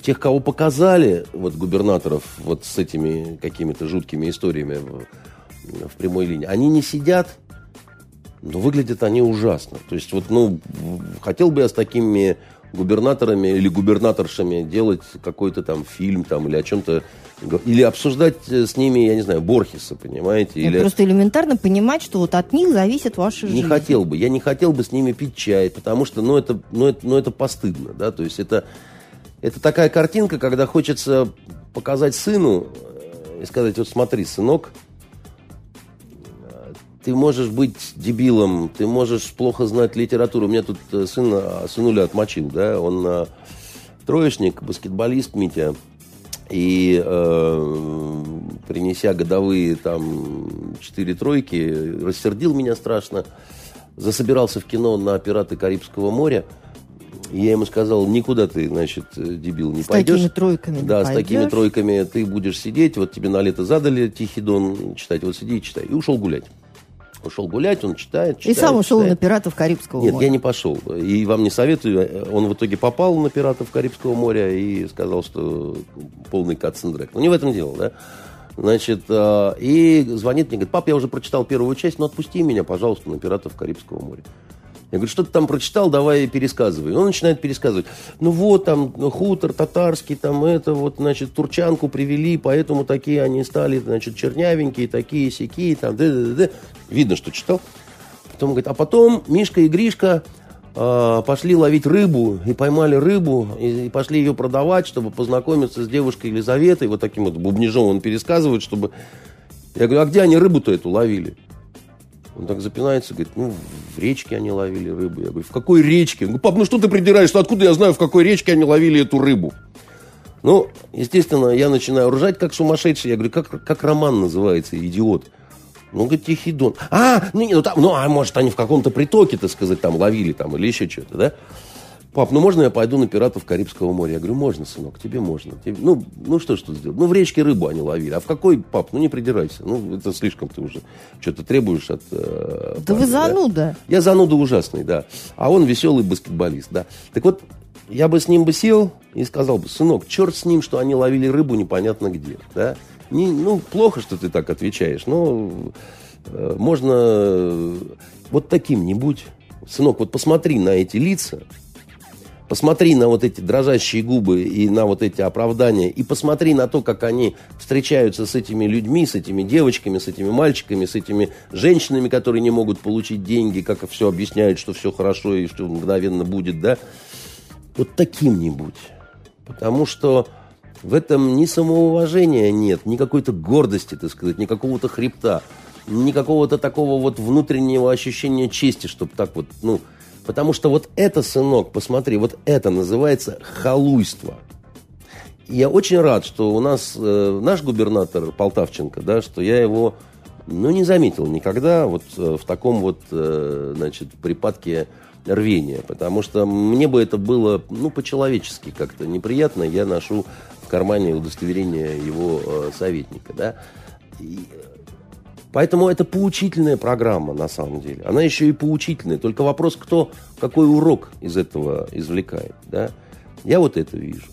тех, кого показали, вот губернаторов, вот с этими какими-то жуткими историями в, в прямой линии, они не сидят, но выглядят они ужасно. То есть, вот, ну, хотел бы я с такими губернаторами или губернаторшами делать какой-то там фильм там или о чем-то или обсуждать э, с ними, я не знаю, Борхеса, понимаете, или Просто элементарно понимать, что вот от них зависит ваша жизнь. не хотел бы. Я не хотел бы с ними пить чай, потому что, ну, это, ну, это, ну, это постыдно, да, то есть это, это такая картинка, когда хочется показать сыну э, и сказать, вот смотри, сынок, ты можешь быть дебилом, ты можешь плохо знать литературу. У меня тут э, сын, а, сынуля отмочил, да, он э, троечник, баскетболист Митя, и э, принеся годовые там четыре тройки, рассердил меня страшно. Засобирался в кино на «Пираты Карибского моря». И я ему сказал, никуда ты, значит, э, дебил, не С пойдешь. такими тройками не Да, с такими тройками ты будешь сидеть, вот тебе на лето задали Тихий Дон читать, вот сиди и читай. И ушел гулять. Ушел гулять, он читает, И читает, сам ушел читает. на пиратов Карибского Нет, моря. я не пошел. И вам не советую. Он в итоге попал на пиратов Карибского моря и сказал, что полный катсендрек. Но не в этом дело, да? Значит, э, и звонит мне, говорит, пап, я уже прочитал первую часть, но отпусти меня, пожалуйста, на пиратов Карибского моря. Я говорю, что ты там прочитал, давай пересказывай. Он начинает пересказывать. Ну вот, там хутор татарский, там это вот, значит, турчанку привели, поэтому такие они стали, значит, чернявенькие, такие сякие, там, да, да, да. Видно, что читал. Потом говорит, а потом Мишка и Гришка а, пошли ловить рыбу и поймали рыбу и пошли ее продавать, чтобы познакомиться с девушкой Елизаветой. Вот таким вот бубнижом он пересказывает, чтобы... Я говорю, а где они рыбу-то эту ловили? Он так запинается, говорит, ну, в речке они ловили рыбу. Я говорю, в какой речке? Ну, пап, ну что ты придираешься? Откуда я знаю, в какой речке они ловили эту рыбу? Ну, естественно, я начинаю ржать, как сумасшедший. Я говорю, как, как роман называется, идиот? Ну, говорит, Тихий Дон. А, ну, ну, там, ну, а может, они в каком-то притоке, так сказать, там ловили там или еще что-то, да? Пап, ну можно я пойду на пиратов Карибского моря? Я говорю, можно, сынок, тебе можно. Тебе... Ну, ну что ж тут сделать? Ну, в речке рыбу они ловили. А в какой, пап, ну не придирайся. Ну, это слишком ты уже что-то требуешь от... Э, да парня, вы зануда. Да? Я зануда ужасный, да. А он веселый баскетболист, да. Так вот, я бы с ним бы сел и сказал бы, сынок, черт с ним, что они ловили рыбу непонятно где, да. Не, ну, плохо, что ты так отвечаешь, но э, можно вот таким не будь. Сынок, вот посмотри на эти лица, Посмотри на вот эти дрожащие губы и на вот эти оправдания, и посмотри на то, как они встречаются с этими людьми, с этими девочками, с этими мальчиками, с этими женщинами, которые не могут получить деньги, как все объясняют, что все хорошо и что мгновенно будет, да. Вот таким-нибудь. Потому что в этом ни самоуважения нет, ни какой-то гордости, так сказать, ни какого-то хребта, ни какого-то такого вот внутреннего ощущения чести, чтобы так вот, ну, Потому что вот это, сынок, посмотри, вот это называется халуйство. Я очень рад, что у нас э, наш губернатор Полтавченко, да, что я его, ну, не заметил никогда вот э, в таком вот, э, значит, припадке рвения. Потому что мне бы это было, ну, по-человечески как-то неприятно. Я ношу в кармане удостоверение его э, советника, да. И, Поэтому это поучительная программа, на самом деле. Она еще и поучительная. Только вопрос, кто какой урок из этого извлекает. Да? Я вот это вижу.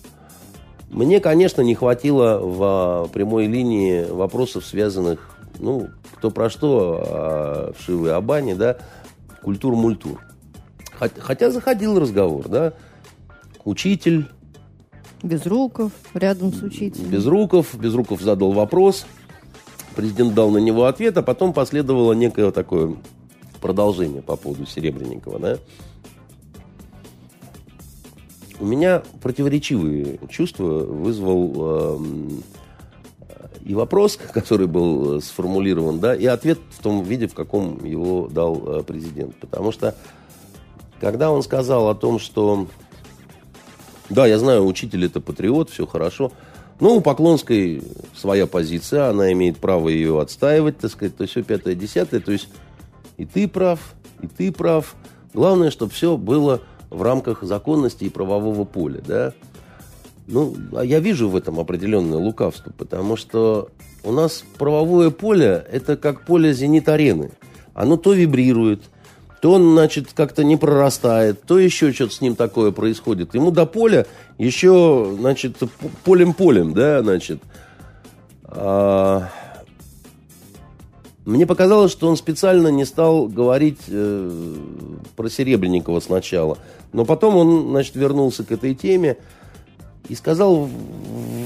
Мне, конечно, не хватило в а, прямой линии вопросов, связанных, ну, кто про что, а, вшивы о бане, да, культур-мультур. Хотя заходил разговор, да, учитель. Безруков рядом с учителем. Безруков, Безруков задал вопрос – Президент дал на него ответ, а потом последовало некое такое продолжение по поводу Серебренникова. Да? У меня противоречивые чувства вызвал э, и вопрос, *laughs* который был сформулирован, да, и ответ в том виде, в каком его дал э, президент. Потому что, когда он сказал о том, что, да, я знаю, учитель это патриот, все хорошо, ну, у Поклонской своя позиция, она имеет право ее отстаивать, так сказать, то все пятое, десятое, то есть и ты прав, и ты прав. Главное, чтобы все было в рамках законности и правового поля, да. Ну, а я вижу в этом определенное лукавство, потому что у нас правовое поле – это как поле зенит-арены. Оно то вибрирует, то значит, как-то не прорастает, то еще что-то с ним такое происходит. Ему до поля еще, значит, полем-полем, да, значит. А... Мне показалось, что он специально не стал говорить э, про Серебренникова сначала. Но потом он, значит, вернулся к этой теме и сказал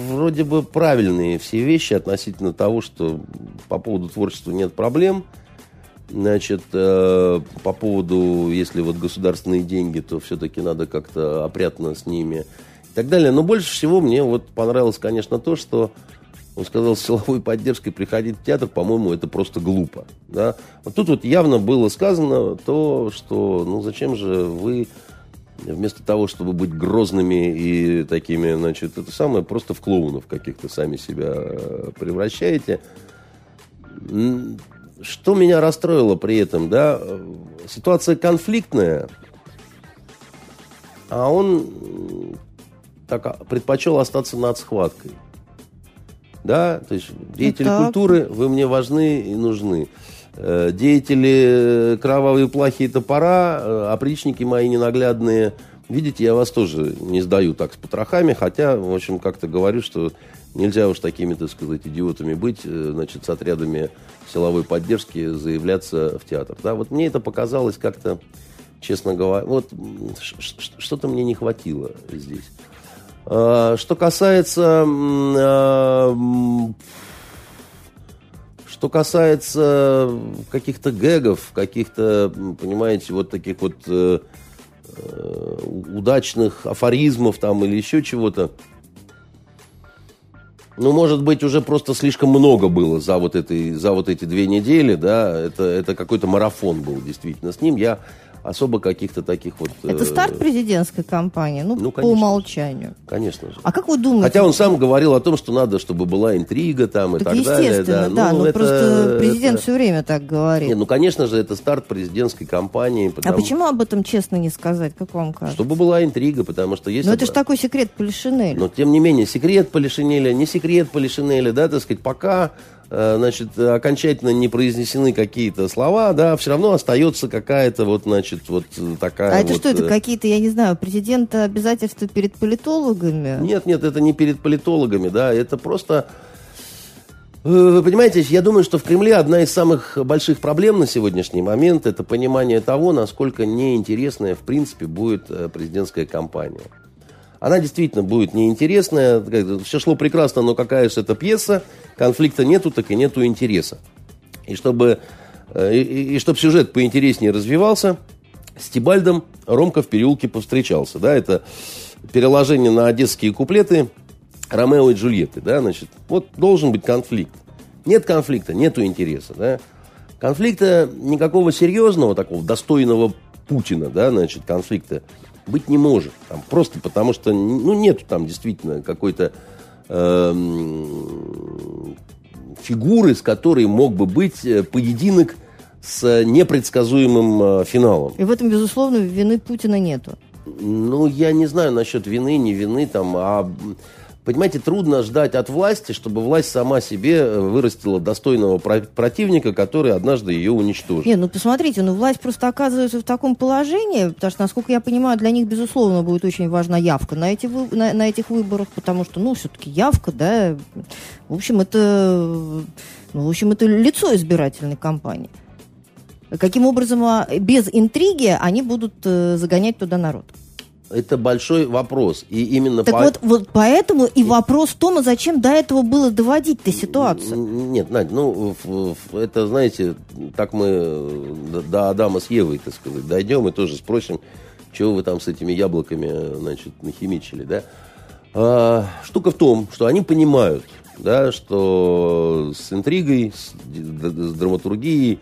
вроде бы правильные все вещи относительно того, что по поводу творчества нет проблем – Значит, э, по поводу, если вот государственные деньги, то все-таки надо как-то опрятно с ними и так далее. Но больше всего мне вот понравилось, конечно, то, что он сказал, с силовой поддержкой приходить в театр, по-моему, это просто глупо. Да? Вот тут вот явно было сказано то, что, ну, зачем же вы вместо того, чтобы быть грозными и такими, значит, это самое, просто в клоунов каких-то сами себя э, превращаете. Что меня расстроило при этом, да, ситуация конфликтная, а он так а, предпочел остаться над схваткой. Да, то есть деятели Итак. культуры, вы мне важны и нужны. Э, деятели кровавые плохие топора, э, опричники мои ненаглядные, видите, я вас тоже не сдаю так с потрохами, хотя, в общем, как-то говорю, что нельзя уж такими, так сказать, идиотами быть, э, значит, с отрядами силовой поддержки заявляться в театр. Да, вот мне это показалось как-то, честно говоря, вот что-то мне не хватило здесь. А, что касается а, что касается каких-то гэгов, каких-то, понимаете, вот таких вот э, э, удачных афоризмов там или еще чего-то, Ну, может быть, уже просто слишком много было за вот, этой, за вот эти две недели, да, это, это какой-то марафон был действительно с ним. Я особо каких-то таких вот... Это э, старт президентской кампании, ну, Ну, по умолчанию. Конечно же. А как вы думаете? Хотя он сам говорил о том, что надо, чтобы была интрига там и Так, так, далее. естественно, Да, да, Ну, но это- просто президент это- все время так говорит. Не, ну, конечно же, это старт президентской кампании. а потому- почему об этом честно не сказать, как вам кажется? Чтобы была интрига, потому что если... Ну это же такой секрет Полишинеля. Но, тем не менее, секрет Полишинеля, не секрет Полишинеля, да, так сказать, пока, значит, окончательно не произнесены какие-то слова, да, все равно остается какая-то вот, значит, вот э, такая а это вот, что, это э, какие-то, я не знаю, президента обязательства перед политологами? Нет, нет, это не перед политологами, да, это просто... э, Вы понимаете, я думаю, что в Кремле одна из самых больших проблем на сегодняшний момент это понимание того, насколько неинтересная, в принципе, будет э, президентская кампания. Она действительно будет неинтересная, все шло прекрасно, но какая же это пьеса, конфликта нету, так и нету интереса. И чтобы, э, и, и чтобы сюжет поинтереснее развивался, с Тибальдом Ромка в переулке повстречался. Да, это переложение на одесские куплеты Ромео и Джульетты. Да, значит, вот должен быть конфликт. Нет конфликта, нету интереса. Да. Конфликта никакого серьезного, такого достойного Путина, да, значит, конфликта быть не может. Там, просто потому что ну, нету там действительно какой-то эм, фигуры, с которой мог бы быть э, поединок с непредсказуемым э, финалом. И в этом, безусловно, вины Путина нету. Ну, я не знаю насчет вины, не вины, там, а, понимаете, трудно ждать от власти, чтобы власть сама себе э, вырастила достойного про- противника, который однажды ее уничтожит. Не, ну посмотрите, ну власть просто оказывается в таком положении, потому что, насколько я понимаю, для них, безусловно, будет очень важна явка на, эти, на, на этих выборах, потому что, ну, все-таки явка, да, в общем, это, ну, в общем, это лицо избирательной кампании. Каким образом, а, без интриги они будут э, загонять туда народ? Это большой вопрос. И именно Так по- вот, вот поэтому и вопрос в том, а зачем до этого было доводить-то ситуацию? Нет, Надь, ну, это, знаете, так мы э, до- Адама с Евой, так сказать, дойдем и тоже спросим, чего вы там с этими яблоками, э, значит, нахимичили, да? А, штука в том, что они понимают, да, что с интригой, с, с драматургией,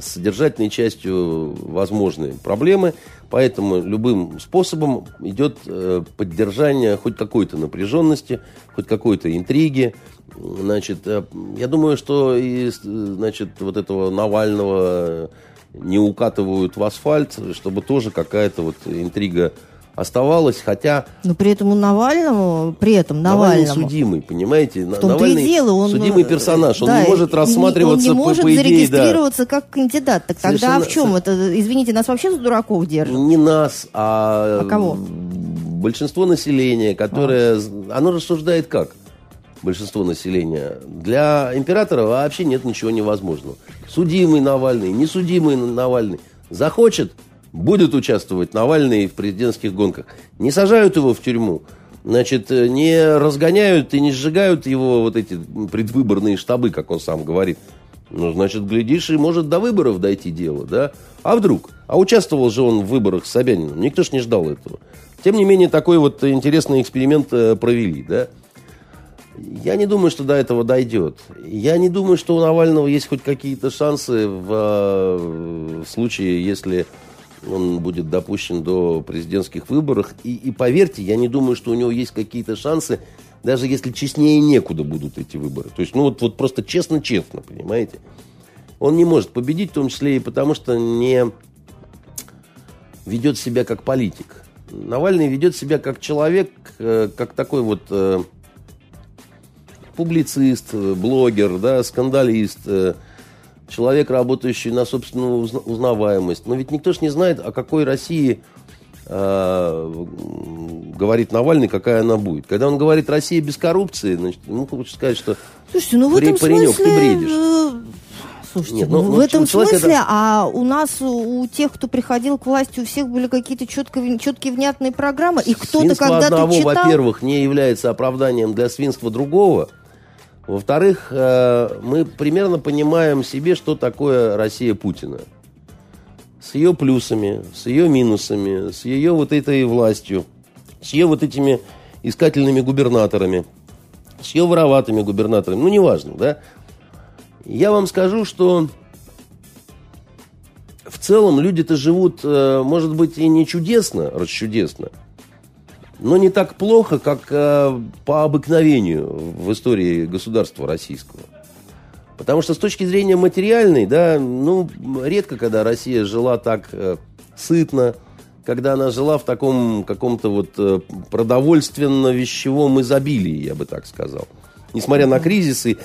с содержательной частью возможны проблемы, поэтому любым способом идет э, поддержание хоть какой-то напряженности, хоть какой-то интриги. Значит, э, я думаю, что и, с- значит, вот этого Навального не укатывают в асфальт, чтобы тоже какая-то вот интрига оставалась, хотя Но при этом у Навального, при этом Навальный Навальному, судимый, понимаете? В том-то и Навальный дело, он судимый э, персонаж, он да, не может и рассматриваться он не по- может по, идее, да. зарегистрироваться как кандидат. Так тогда Совершенно- в чем это? Извините, нас вообще за дураков держат? Не нас, а, А кого? большинство населения, которое... Оно рассуждает как? Большинство населения. Для императора вообще нет ничего невозможного. Судимый Навальный, несудимый Навальный. Захочет, будет участвовать Навальный в президентских гонках. Не сажают его в тюрьму. Значит, э, не разгоняют и не сжигают его вот эти предвыборные штабы, как он сам говорит. Ну, значит, глядишь, и может до выборов дойти дело, да? А вдруг? А участвовал же он в выборах с Собяниным. Никто ж не ждал этого. Тем не менее, такой вот интересный эксперимент э, провели, да? Я не думаю, что до этого дойдет. Я не думаю, что у Навального есть хоть какие-то шансы в, э, в случае, если он будет допущен до президентских выборов. И, и поверьте, я не думаю, что у него есть какие-то шансы, даже если честнее некуда будут эти выборы. То есть, ну вот, вот просто честно-честно, понимаете? Он не может победить, в том числе и потому, что не ведет себя как политик. Навальный ведет себя как человек, э, как такой вот э, публицист, э, блогер, да, скандалист, человек, работающий на собственную узна- узнаваемость. Но ведь никто ж не знает, о какой России э, говорит Навальный, какая она будет. Когда он говорит «Россия без коррупции», значит, ему хочется сказать, что Слушайте, ну в этом паренек, ты смысле... бредишь. э, Слушайте, Нет, ну, ну, в ну, этом смысле, это- а у нас, у тех, кто приходил к власти, у всех были какие-то четко, четкие, внятные программы, и кто-то когда-то одного, читал... во-первых, не является оправданием для свинства другого. Во-вторых, э, мы примерно понимаем себе, что такое Россия Путина. С ее плюсами, с ее минусами, с ее вот этой властью, с ее вот этими искательными губернаторами, с ее вороватыми губернаторами, ну, неважно, да. Я вам скажу, что в целом люди-то живут, э, может быть, и не чудесно, расчудесно, но не так плохо, как э, по обыкновению в истории государства российского. Потому что с точки зрения материальной, да, ну, редко, когда Россия жила так э, сытно, когда она жила в таком каком-то вот э, продовольственно-вещевом изобилии, я бы так сказал. Несмотря на кризисы.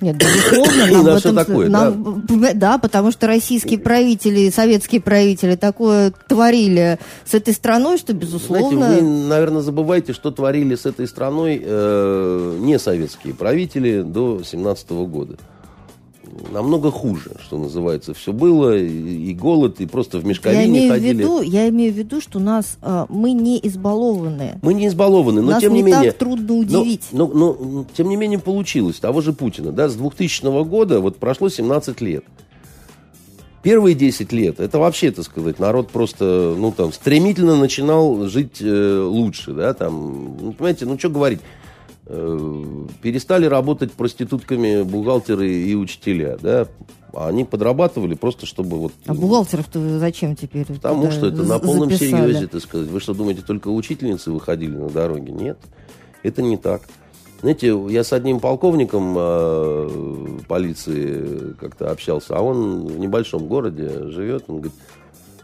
Нет, безусловно, *coughs* нам на все такое, нам- да, потому что российские правители, советские правители такое творили с этой страной, что, безусловно... Знаете, вы, наверное, забываете, что творили с этой страной э, не советские правители до 17 года. Намного хуже, что называется, все было, и, и голод, и просто в я мешковине имею, в ходили. виду, я имею в виду, что нас, а, мы не избалованы. Мы не избалованы, но Нас тем не не, менее... так трудно но- удивить. Но, но, тем не менее получилось. Того же Путина, да, с 2000 года вот прошло 17 лет. Первые 10 лет, это вообще, так сказать, народ просто, ну, там, стремительно начинал жить э, лучше, да, там, ну, понимаете, ну, что говорить, перестали работать проститутками бухгалтеры и учителя, да, они подрабатывали просто, чтобы вот... А бухгалтеров-то зачем теперь? Потому что это на полном записали? серьезе, так сказать. Вы что, думаете, только учительницы выходили на дороге? Нет, это не так. Знаете, я с одним полковником э, полиции как-то общался, а он в небольшом городе живет. Он говорит,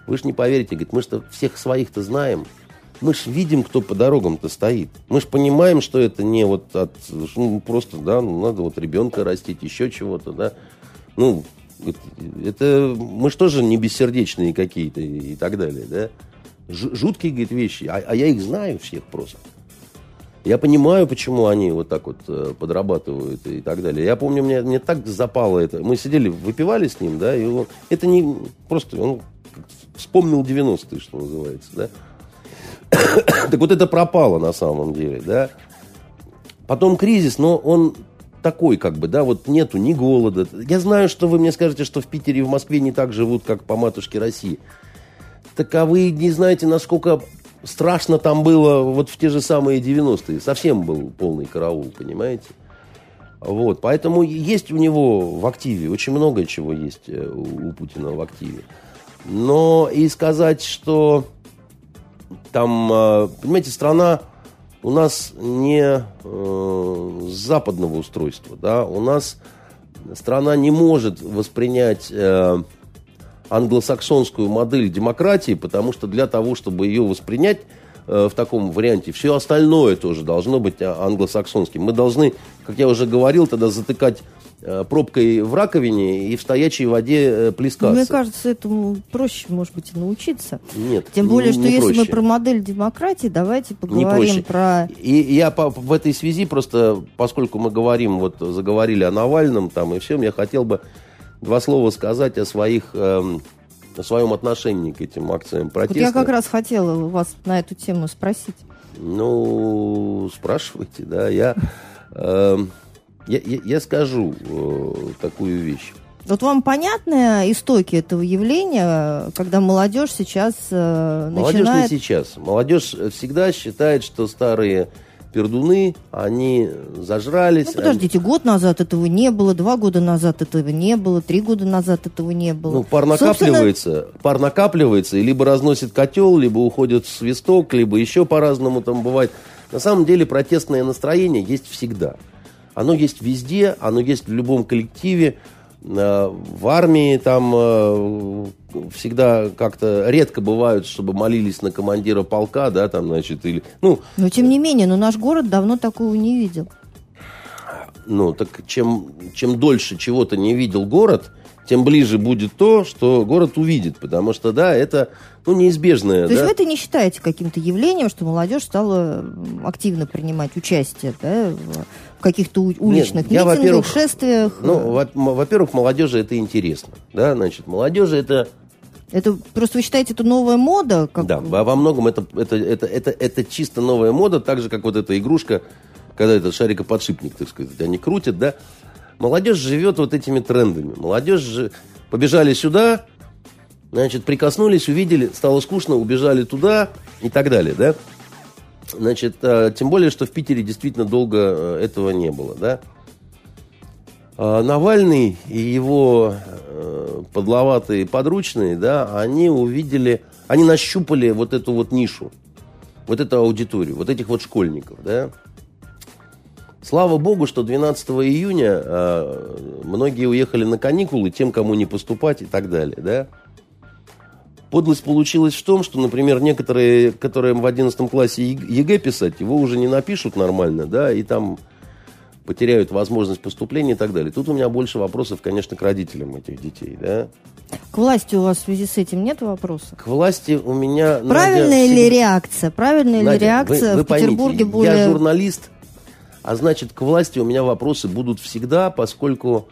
вы ж не поверите, говорит, мы что всех своих-то знаем. Мы ж видим, кто по дорогам-то стоит. Мы ж понимаем, что это не вот от... Ну, просто, да, ну, надо вот ребенка растить, еще чего-то, да. Ну, говорит, это... Мы ж тоже не бессердечные какие-то и, и так далее, да. Жуткие, говорит, вещи. А, а я их знаю всех просто. Я понимаю, почему они вот так вот э, подрабатывают и так далее. Я помню, мне, мне так запало это. Мы сидели, выпивали с ним, да, и он, это не просто, он вспомнил 90-е, что называется, да. *coughs* так вот это пропало на самом деле, да. Потом кризис, но он такой, как бы, да, вот нету ни голода. Я знаю, что вы мне скажете, что в Питере и в Москве не так живут, как по матушке России. Так а вы не знаете, насколько страшно там было вот в те же самые 90-е. Совсем был полный караул, понимаете? Вот, поэтому есть у него в активе, очень много чего есть э, у, у Путина в активе. Но и сказать, что там, э, понимаете, страна у нас не э, западного устройства, да, у нас страна не может воспринять э, англосаксонскую модель демократии, потому что для того, чтобы ее воспринять э, в таком варианте, все остальное тоже должно быть а, англосаксонским. Мы должны, как я уже говорил, тогда затыкать э, пробкой в раковине и в стоячей воде э, плескаться. Мне кажется, этому проще, может быть, и научиться. Нет, Тем более, не- что не если мы проще. про модель демократии, давайте поговорим про... И я по- в этой связи просто, поскольку мы говорим, вот заговорили о Навальном там и всем, я хотел бы два слова сказать о своих, эм, о своем отношении к этим акциям Вот протеста. я как раз хотела вас на эту тему спросить. Ну, спрашивайте, да, я, эм, я, я, я скажу э, такую вещь. Вот вам понятны истоки этого явления, когда молодежь сейчас э, Молодежь начинает... не сейчас. Молодежь всегда считает, что старые пердуны, они зажрались. Ну, подождите, год назад этого не было, два года назад этого не было, три года назад этого не было. Ну, пар Собственно, накапливается, пар накапливается, и либо разносит котел, либо уходит в свисток, либо еще по-разному там бывает. На самом деле протестное настроение есть всегда. Оно есть везде, оно есть в любом коллективе. Э, В армии там э, всегда как-то редко бывают, чтобы молились на командира полка, да, там, значит, или... Ну, Но тем не менее, но наш город давно такого не видел. Ну, так чем, чем дольше чего-то не видел город, тем ближе будет то, что город увидит. Потому что, да, это ну, неизбежное. То да? есть вы это не считаете каким-то явлением, что молодежь стала активно принимать участие да, в каких-то уличных я, митингах, во-первых, шествиях? Ну, во-первых, молодежи это интересно. Да, значит, молодежи это, Это просто вы считаете, это новая мода? Как... да, во, во многом это, это, это, это, это чисто новая мода, так же, как вот эта игрушка, когда этот шарикоподшипник, так сказать, они крутят, да. Молодежь живет вот этими трендами. Молодежь же побежали сюда, значит, прикоснулись, увидели, стало скучно, убежали туда и так далее, да. Значит, э, тем более, что в Питере действительно долго э, этого не было, да. А Навальный и его э, подловатые подручные, да, они увидели, они нащупали вот эту вот нишу, вот эту аудиторию, вот этих вот школьников, да. Слава богу, что 12 июня многие уехали на каникулы, тем, кому не поступать и так далее, да. Подлость получилась в том, что, например, некоторые, которые в 11 классе ЕГЭ писать, его уже не напишут нормально, да, и там потеряют возможность поступления и так далее. Тут у меня больше вопросов, конечно, к родителям этих детей, да. К власти у вас в связи с этим нет вопросов? К власти у меня... Правильная Надя, ли реакция? Правильная Надя, ли реакция вы, вы в Петербурге поймите, более... Я журналист, а значит, к власти у меня вопросы будут всегда, поскольку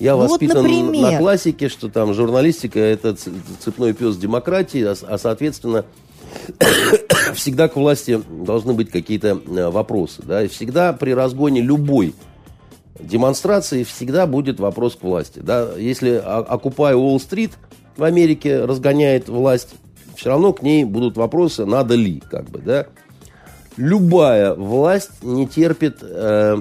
я ну воспитан вот, на классике, что там журналистика это цепной пес демократии, а, а соответственно *coughs* всегда к власти должны быть какие-то э, вопросы. Да? И всегда при разгоне любой демонстрации всегда будет вопрос к власти. Да? Если Окупай Уолл-стрит в Америке разгоняет власть, все равно к ней будут вопросы, надо ли, как бы, да любая власть не терпит э,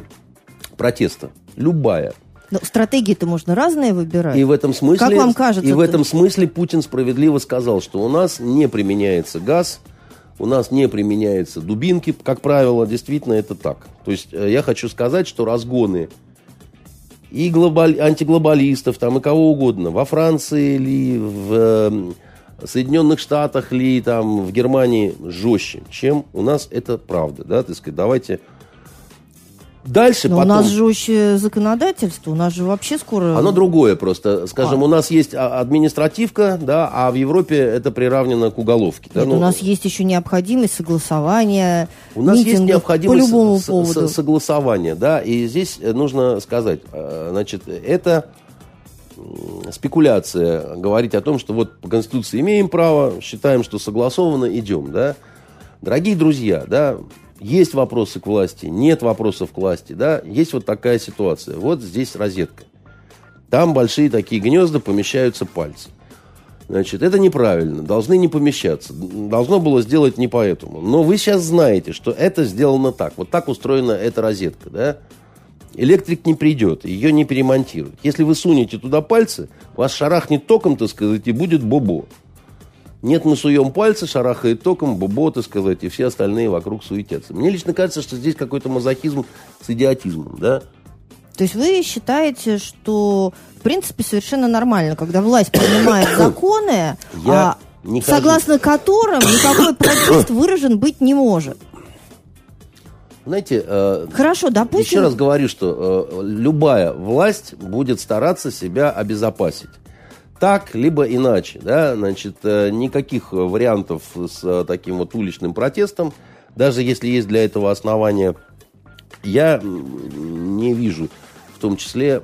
протеста. Любая. Но стратегии-то можно разные выбирать. И в этом смысле, как вам кажется, и в этом смысле Путин справедливо сказал, что у нас не применяется газ, у нас не применяется дубинки, как правило, действительно это так. То есть э, я хочу сказать, что разгоны и глобаль, антиглобалистов, там и кого угодно, во Франции или в э, Соединенных Штатах ли, там, в Германии жестче, чем у нас это правда, да, так сказать, давайте Дальше Но потом... у нас жестче законодательство, у нас же вообще скоро... Оно другое просто. Скажем, а. у нас есть а, административка, да, а в Европе это приравнено к уголовке. Нет, да? ну, у нас есть еще необходимость согласования У нас есть необходимость по любому поводу. согласования, да, и здесь нужно сказать, э, значит, это спекуляция говорить о том, что вот по Конституции имеем право, считаем, что согласованно, идем, да. Дорогие друзья, да, есть вопросы к власти, нет вопросов к власти, да, есть вот такая ситуация. Вот здесь розетка. Там большие такие гнезда, помещаются пальцы. Значит, это неправильно, должны не помещаться. Должно было сделать не поэтому. Но вы сейчас знаете, что это сделано так. Вот так устроена эта розетка, да электрик не придет, ее не перемонтируют. Если вы сунете туда пальцы, вас шарахнет током, так сказать, и будет бобо. Нет, мы суем пальцы, шарахает током, бобо, так сказать, и все остальные вокруг суетятся. Мне лично кажется, что здесь какой-то мазохизм с идиотизмом, да? То есть вы считаете, что в принципе совершенно нормально, когда власть принимает *coughs* законы, Я а, согласно которым никакой протест выражен быть не может? Знаете, э, Хорошо, допустим... еще раз говорю, что э, любая власть будет стараться себя обезопасить. Так, либо иначе. Да? Значит, э, никаких вариантов с э, таким вот уличным протестом, даже если есть для этого основания, я не вижу, в том числе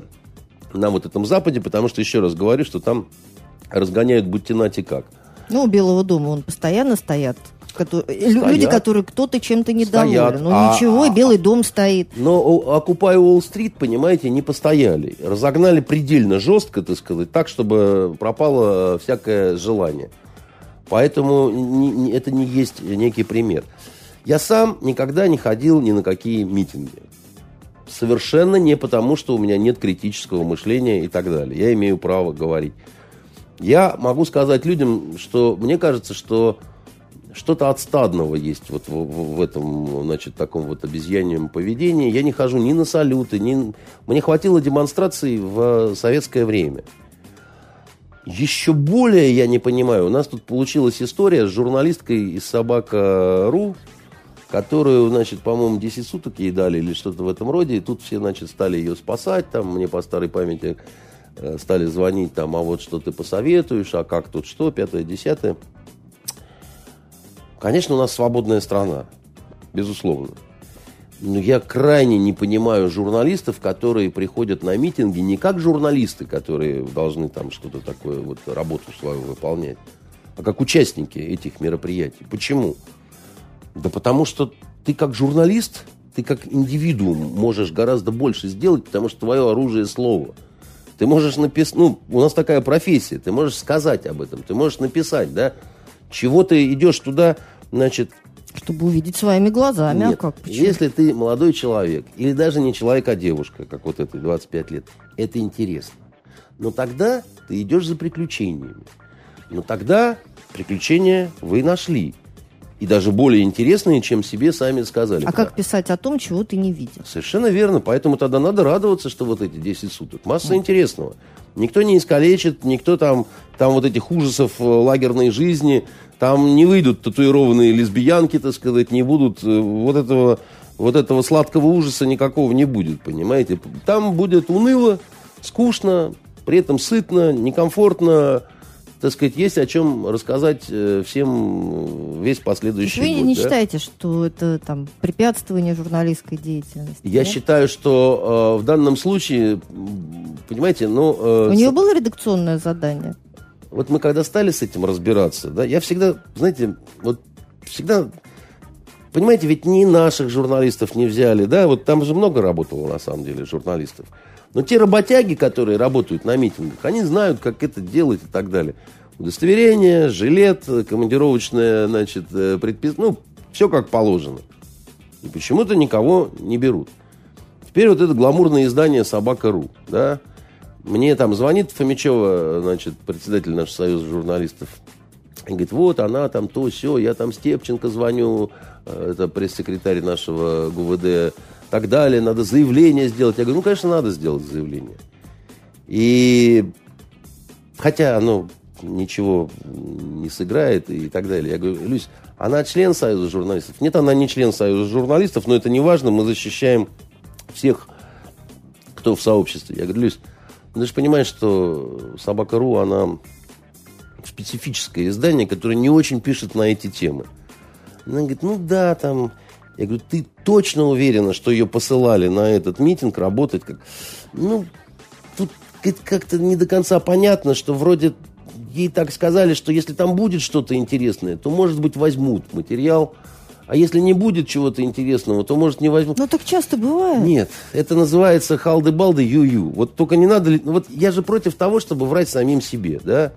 на вот этом Западе, потому что, еще раз говорю, что там разгоняют будьте нати как. Ну, у Белого дома он постоянно стоят которые, люди, которые кто-то чем-то недоволен. Ну а, ничего, а, Белый дом стоит. Но Окупай Уолл-стрит, понимаете, не постояли. Разогнали предельно жестко, так сказать, так, чтобы пропало всякое желание. Поэтому не, не, это не есть некий пример. Я сам никогда не ходил ни на какие митинги. Совершенно не потому, что у меня нет критического мышления и так далее. Я имею право говорить. Я могу сказать людям, что мне кажется, что что-то отстадного есть вот в, в, в этом, значит, таком вот обезьяньем поведении. Я не хожу ни на салюты, ни... Мне хватило демонстраций в советское время. Еще более я не понимаю. У нас тут получилась история с журналисткой из Собака.ру, которую, значит, по-моему, 10 суток ей дали или что-то в этом роде. И тут все, значит, стали ее спасать. Там мне по старой памяти э, стали звонить, там, а вот что ты посоветуешь, а как тут что, пятое, десятое. Конечно, у нас свободная страна, безусловно. Но я крайне не понимаю журналистов, которые приходят на митинги не как журналисты, которые должны там что-то такое, вот работу свою выполнять, а как участники этих мероприятий. Почему? Да потому что ты как журналист, ты как индивидуум можешь гораздо больше сделать, потому что твое оружие слово. Ты можешь написать, ну, у нас такая профессия, ты можешь сказать об этом, ты можешь написать, да, чего ты идешь туда, значит, Чтобы увидеть своими глазами, Нет. а как? Почему? Если ты молодой человек, или даже не человек, а девушка, как вот этой 25 лет, это интересно. Но тогда ты идешь за приключениями. Но тогда приключения вы нашли. И даже более интересные, чем себе сами сказали. А как писать о том, чего ты не видел? Совершенно верно. Поэтому тогда надо радоваться, что вот эти 10 суток. Масса интересного. Никто не искалечит, никто там, там вот этих ужасов э, лагерной жизни, там не выйдут татуированные лесбиянки, так сказать, не будут э, вот этого, вот этого сладкого ужаса никакого не будет, понимаете? Там будет уныло, скучно, при этом сытно, некомфортно, так сказать, есть о чем рассказать э, всем весь То есть последующий вы год. не да? считаете, что это там препятствование журналистской деятельности? Я да? считаю, что э, в данном случае, понимаете, ну... э, У нее было редакционное задание? Вот мы когда стали с этим разбираться, да, я всегда, знаете, вот всегда... Понимаете, ведь ни наших журналистов не взяли, да, вот там же много работало, на самом деле, журналистов. Но те работяги, которые работают на митингах, они знают, как это делать и так далее. Удостоверение, жилет, командировочное, значит, э, предпис... Ну, все как положено. И почему-то никого не берут. Теперь вот это гламурное издание «Собака.ру», да, мне там звонит Фомичева, значит, председатель нашего союза журналистов, и говорит, вот она там то, все, я там Степченко звоню, э, это пресс-секретарь нашего ГУВД, так далее, надо заявление сделать. Я говорю, ну, конечно, надо сделать заявление. И хотя оно ничего не сыграет и так далее. Я говорю, Люсь, она член Союза журналистов? Нет, она не член Союза журналистов, но это не важно, мы защищаем всех, кто в сообществе. Я говорю, Люсь, ты же понимаешь, что Собака.ру, она специфическое издание, которое не очень пишет на эти темы. Она говорит, ну да, там... Я говорю, ты точно уверена, что ее посылали на этот митинг работать? Как... Ну, тут как-то не до конца понятно, что вроде ей так сказали, что если там будет что-то интересное, то, может быть, возьмут материал. А если не будет чего-то интересного, то, может, не возьмут. Ну, так часто бывает. Нет, это называется халды-балды ю-ю. Вот только не надо... ну, Вот я же против того, чтобы врать самим себе, да?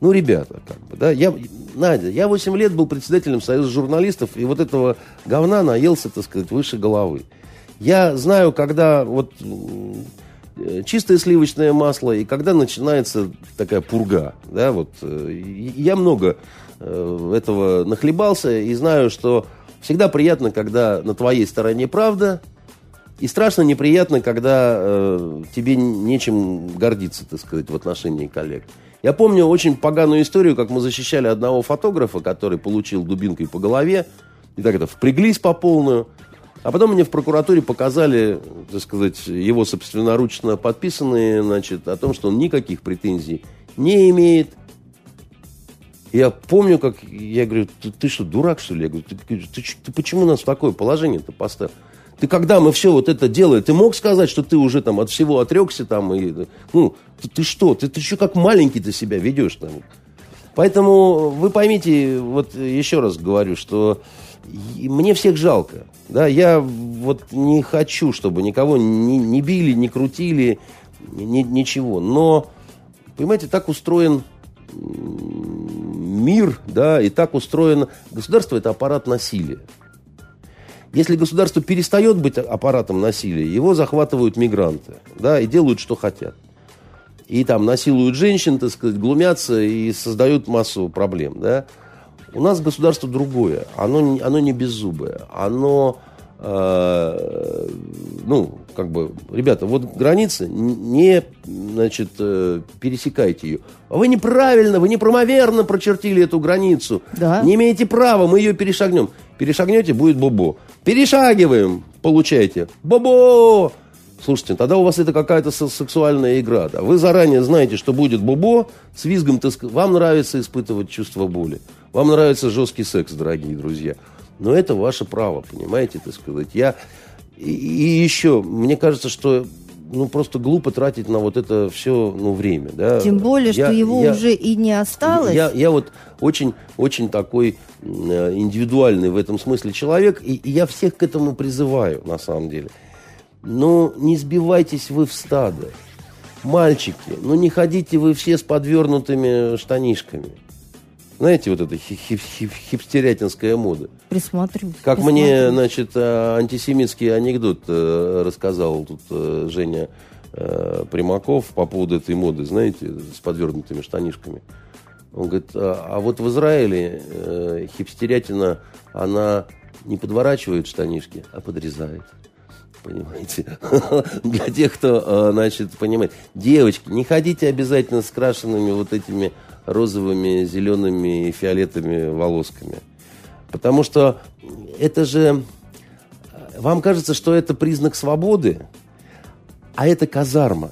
Ну, ребята, как бы, да? Я, Надя, я 8 лет был председателем Союза журналистов, и вот этого говна наелся, так сказать, выше головы. Я знаю, когда вот э, чистое сливочное масло, и когда начинается такая пурга, да, вот. э, Я много э, этого нахлебался, и знаю, что всегда приятно, когда на твоей стороне правда, и страшно неприятно, когда э, тебе нечем гордиться, так сказать, в отношении коллег. Я помню очень поганую историю, как мы защищали одного фотографа, который получил дубинкой по голове, и так это впряглись по полную. А потом мне в прокуратуре показали, так сказать, его собственноручно подписанные, значит, о том, что он никаких претензий не имеет. Я помню, как я говорю, ты, ты что, дурак, что ли? Я говорю, ты, ты ты почему нас в такое положение-то поставил? Ты когда мы все вот это делали, ты мог сказать, что ты уже там от всего отрекся там и, ну, ты, ты что, ты, ты еще как маленький ты себя ведешь там. Поэтому вы поймите, вот еще раз говорю, что мне всех жалко. Да, я вот не хочу, чтобы никого не, не били, не крутили, ни- ничего. Но, понимаете, так устроен мир, да, и так устроено... Государство – это аппарат насилия. Если государство перестает быть аппаратом насилия, его захватывают мигранты, да, и делают, что хотят. И там насилуют женщин, так сказать, глумятся и создают массу проблем, да. У нас государство другое, оно, оно не беззубое, оно, ну, как бы, ребята, вот граница, не, значит, э, пересекайте ее. А вы неправильно, вы неправомерно прочертили эту границу. Да. Не имеете права, мы ее перешагнем. Перешагнете, будет бобо. Перешагиваем, получаете. Бобо! Слушайте, тогда у вас это какая-то сексуальная игра. Да? Вы заранее знаете, что будет бобо, с визгом так. Вам нравится испытывать чувство боли. Вам нравится жесткий секс, дорогие друзья. Но это ваше право, понимаете, так сказать. Я... И, и еще, мне кажется, что ну, просто глупо тратить на вот это все ну, время. Да? Тем более, что Я- его я- уже и не осталось. я, я вот очень, очень такой э, индивидуальный в этом смысле человек, и, и я всех к этому призываю, на самом деле. Но не сбивайтесь вы в стадо. Мальчики, ну не ходите вы все с подвернутыми штанишками. Знаете, вот эта хип хип хипстерятинская мода. Присмотрюсь. Как мне, значит, э, антисемитский анекдот э, рассказал тут э, Женя Примаков по поводу этой моды, знаете, с подвернутыми штанишками. Он говорит, а, а вот в Израиле хипстерятина, она не подворачивает штанишки, а подрезает. Понимаете? *laughs* Для тех, кто, значит, понимает. Девочки, не ходите обязательно с крашенными вот этими розовыми, зелеными и фиолетовыми волосками. Потому что это же... Вам кажется, что это признак свободы, а это казарма.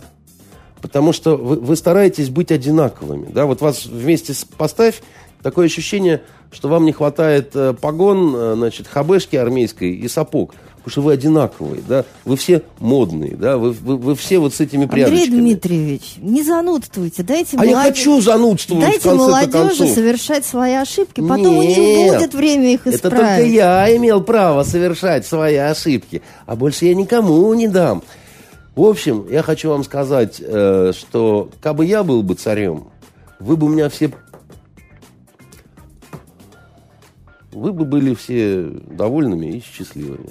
Потому что вы, вы стараетесь быть одинаковыми. Да? Вот вас вместе поставь, такое ощущение, что вам не хватает э, погон, э, значит, хабешки армейской и сапог. Потому что вы одинаковые, да? Вы все модные, да? Вы, вы, вы все вот с этими Андрей прядочками. Дмитриевич, не занудствуйте, дайте А я молодежи- хочу занудствовать Дайте молодежи совершать свои ошибки, потом у них Нет. будет время их Это исправить. только я имел право совершать свои ошибки, а больше я никому не дам. В общем, я хочу вам сказать, э, что как бы я был бы царем, вы бы у меня все... Вы бы были все довольными и счастливыми.